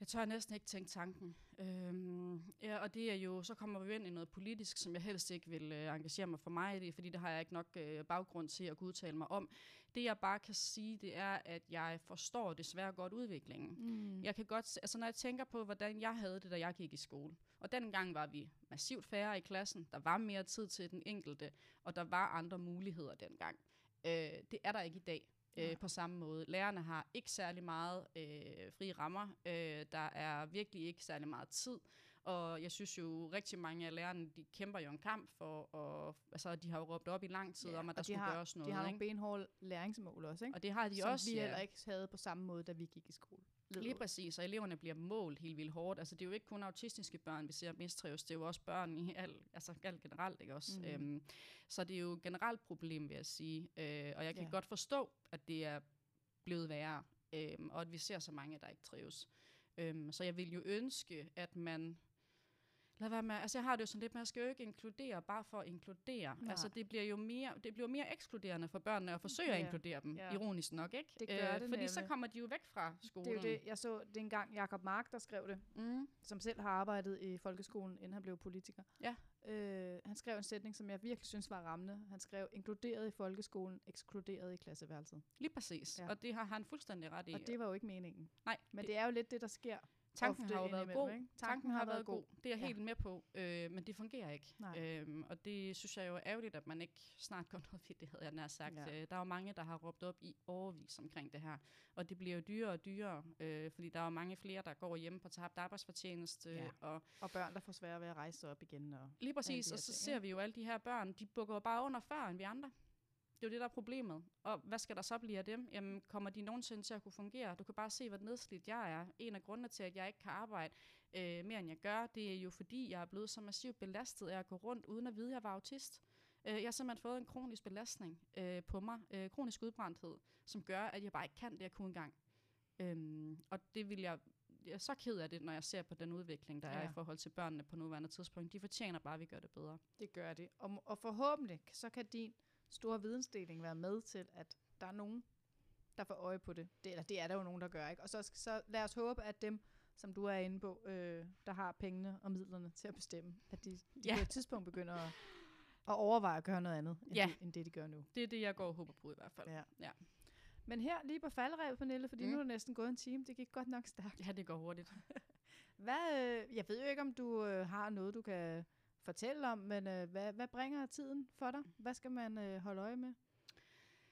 Jeg tør næsten ikke tænke tanken. Øhm, ja, og det er jo, så kommer vi ind i noget politisk, som jeg helst ikke vil øh, engagere mig for mig i, fordi det har jeg ikke nok øh, baggrund til at kunne udtale mig om. Det jeg bare kan sige, det er, at jeg forstår desværre godt udviklingen. Mm. Jeg kan godt, altså når jeg tænker på, hvordan jeg havde det, da jeg gik i skole. Og dengang var vi massivt færre i klassen. Der var mere tid til den enkelte, og der var andre muligheder dengang. Øh, det er der ikke i dag. Øh, på samme måde. Lærerne har ikke særlig meget øh, fri rammer. Øh, der er virkelig ikke særlig meget tid. Og jeg synes jo, rigtig mange af lærerne, de kæmper jo en kamp for, og, altså de har jo råbt op i lang tid Ja, om, at der de skulle har- gøres noget. De har nogle benhårde læringsmål også, ikke? Og det har de Som også, vi ja. heller ikke havde på samme måde, da vi gik i skole. Lige præcis, og eleverne bliver målt helt vildt hårdt. Altså, det er jo ikke kun autistiske børn, vi ser mistrives, det er jo også børn i al, altså, alt generelt, ikke også? Mm. Øhm, så det er jo et generelt problem, vil jeg sige. Øh, og jeg kan Ja. godt forstå, at det er blevet værre, øhm, og at vi ser så mange, der ikke trives. Øhm, så jeg vil jo ønske, at man Lad være med, altså jeg har det jo sådan lidt at jeg skal jo ikke inkludere bare for at inkludere. Nej. Altså det bliver jo mere, det bliver mere ekskluderende for børnene at forsøge at Ja. inkludere dem, Ja. ironisk nok, ikke? Øh, Det gør det Fordi så nemlig. kommer de jo væk fra skolen. Det er jo det, jeg så, det engang Jakob Mark, der skrev det, Mm. som selv har arbejdet i folkeskolen, inden han blev politiker. Ja. Øh, han skrev en sætning, som jeg virkelig synes var rammende. Han skrev, inkluderet i folkeskolen, ekskluderet i klasseværelset. Lige præcis, Ja. og det har han fuldstændig ret i. Og det var jo ikke meningen. Nej, Men det er jo lidt det, der sker. Tanken ofte har jo været god. ikke? Tanken har været god. Det er jeg Ja. helt med på, øh, men det fungerer ikke. Nej. Øhm, og det synes jeg jo er ærgerligt, at man ikke snart gør noget ved det, havde jeg nær sagt. Ja. Øh, der er jo mange, der har råbt op i overvis omkring det her. Og det bliver jo dyrere og dyrere, øh, fordi der er jo mange flere, der går hjemme på tabt arbejdsfortjeneste. Ja. Og Og børn, der får svære ved at rejse op igen. Og lige præcis, og så ting, ser vi jo alle de her børn, de bukker jo bare under før end vi andre. Det er jo det, der er problemet. Og hvad skal der så blive af dem? Jamen, kommer de nogensinde til at kunne fungere? Du kan bare se, hvor nedslidt jeg er. En af grundene til, at jeg ikke kan arbejde øh, mere, end jeg gør, det er jo fordi, jeg er blevet så massivt belastet af at gå rundt, uden at vide, at jeg var autist. Øh, jeg har simpelthen fået en kronisk belastning øh, på mig, øh, kronisk udbrændthed, som gør, at jeg bare ikke kan det, jeg kunne engang. Øhm, og det vil jeg, jeg er så ked af det, når jeg ser på den udvikling, der ja. er i forhold til børnene på nuværende tidspunkt. De fortjener bare, at vi gør det bedre. det gør det. Og, og forhåbentlig, så kan din store vidensdeling være med til, at der er nogen, der får øje på det. det eller det er der jo nogen, der gør. ikke. Og så, så lad os håbe, at dem, som du er inde på, øh, der har pengene og midlerne til at bestemme, at de, de Ja. på et tidspunkt begynder at, at overveje at gøre noget andet, end, Ja. det, end det, de gør nu. Det er det, jeg går og håber på i hvert fald. Ja. Ja. Men her lige på faldrevet, Pernille, fordi mm. Nu er det næsten gået en time, det gik godt nok stærkt. Ja, det går hurtigt. Hvad, øh, jeg ved jo ikke, om du øh, har noget, du kan fortælle om, men øh, hvad, hvad bringer tiden for dig? Hvad skal man øh, holde øje med?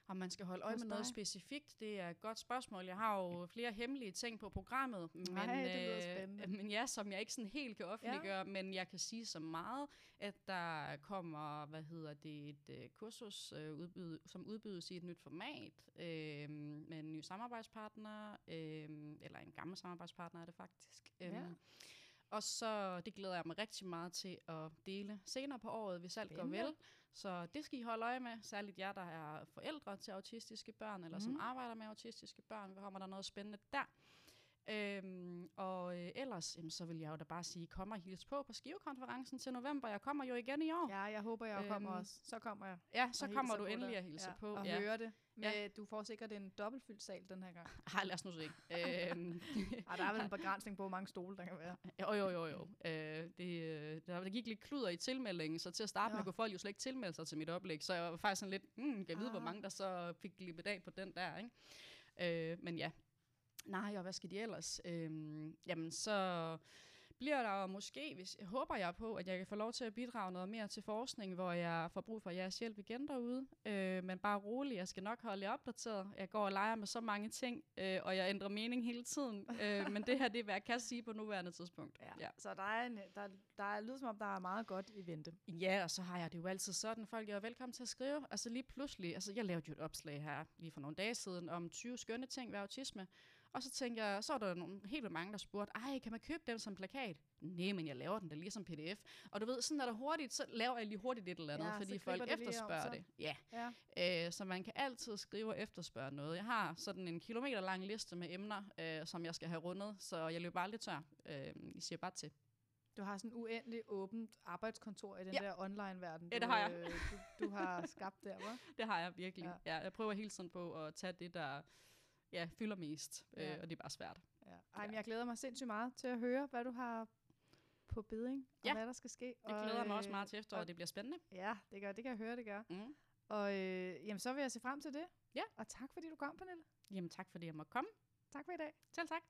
Om man skal holde øje med noget specifikt, det er et godt spørgsmål. Jeg har jo flere hemmelige ting på programmet, men, lyder spændende. men ja, som jeg ikke sådan helt kan offentliggøre, ja. men jeg kan sige så meget, at der kommer, hvad hedder det, et øh, kursus, øh, udbyd, som udbydes i et nyt format, øh, med en ny samarbejdspartner, øh, eller en gammel samarbejdspartner er det faktisk. Ja. Og så, det glæder jeg mig rigtig meget til at dele senere på året, hvis alt går vel. Så det skal I holde øje med, særligt jer, der er forældre til autistiske børn, eller mm. som arbejder med autistiske børn. Hvad kommer der noget spændende der? Øhm, og øh, ellers, jamen, så vil jeg jo da bare sige, kom og hils på på Skivekonferencen til november. Jeg kommer jo igen i år. Ja, jeg håber, jeg kommer Øhm, også. Så kommer jeg. Ja, så kommer du endelig at hilse ja, på. Og ja. høre det. Med, Ja. Du får sikkert en dobbeltfyldt sal den her gang. Ej, lad os nu se. øhm, Ej, der er vel en begrænsning på, hvor mange stole der kan være. Jo, jo, jo, jo. Øh, det, øh, der, der gik lidt kluder i tilmeldingen, så til at starte Ja. med kunne folk jo slet ikke tilmelde sig til mit oplæg, så jeg var faktisk sådan lidt, hmm, kan jeg vide, hvor Ah. mange der så fik glippet af på den der, ikke? Øh, men ja. Nej, og hvad skal de ellers? Øh, jamen, så bliver der måske, hvis, håber jeg på, at jeg kan få lov til at bidrage noget mere til forskning, hvor jeg får brug for jeres hjælp igen derude. Øh, men bare rolig, jeg skal nok holde jer opdateret. Jeg går og leger med så mange ting, øh, og jeg ændrer mening hele tiden. øh, men det her, det er, hvad jeg kan sige på nuværende tidspunkt. Ja. Så der er, en, der, der er lyder som om, der er meget godt i vente. Ja, og så har jeg det jo altid sådan, folk er velkommen til at skrive. Altså lige pludselig, altså jeg lavede jo et opslag her lige for nogle dage siden om 20 skønne ting ved autisme. Og så tænker jeg, så er der nogle helt vildt mange, der spurgte, ej, kan man købe dem som plakat? Nej, men jeg laver den da lige som pdf. Og du ved, sådan er der hurtigt, så laver jeg lige hurtigt et eller andet, Ja, fordi folk det efterspørger så. det. Ja, Ja. øh, så man kan altid skrive og efterspørge noget. Jeg har sådan en kilometer lang liste med emner, øh, som jeg skal have rundet, så jeg løber aldrig tør. Øh, I siger bare til. Du har sådan uendelig åbent arbejdskontor i den Ja. der online-verden, Ja, det har jeg. øh, du, du har skabt der, hva'? Det har jeg virkelig. Ja. Ja, jeg prøver hele tiden på at tage det, der ja, fylder mest, Ja. ja. øh, og det er bare svært. Ja. Ej, men jeg glæder mig sindssygt meget til at høre, hvad du har på beding, og Ja. hvad der skal ske. Jeg og, glæder mig også øh, meget til efteråret, og- det bliver spændende. Ja, det, gør, det kan jeg høre, det gør. Mm. Og øh, jamen, så vil jeg se frem til det. Ja. Og tak, fordi du kom, Pernille. Jamen tak, fordi jeg måtte komme. Tak for i dag. Selv tak.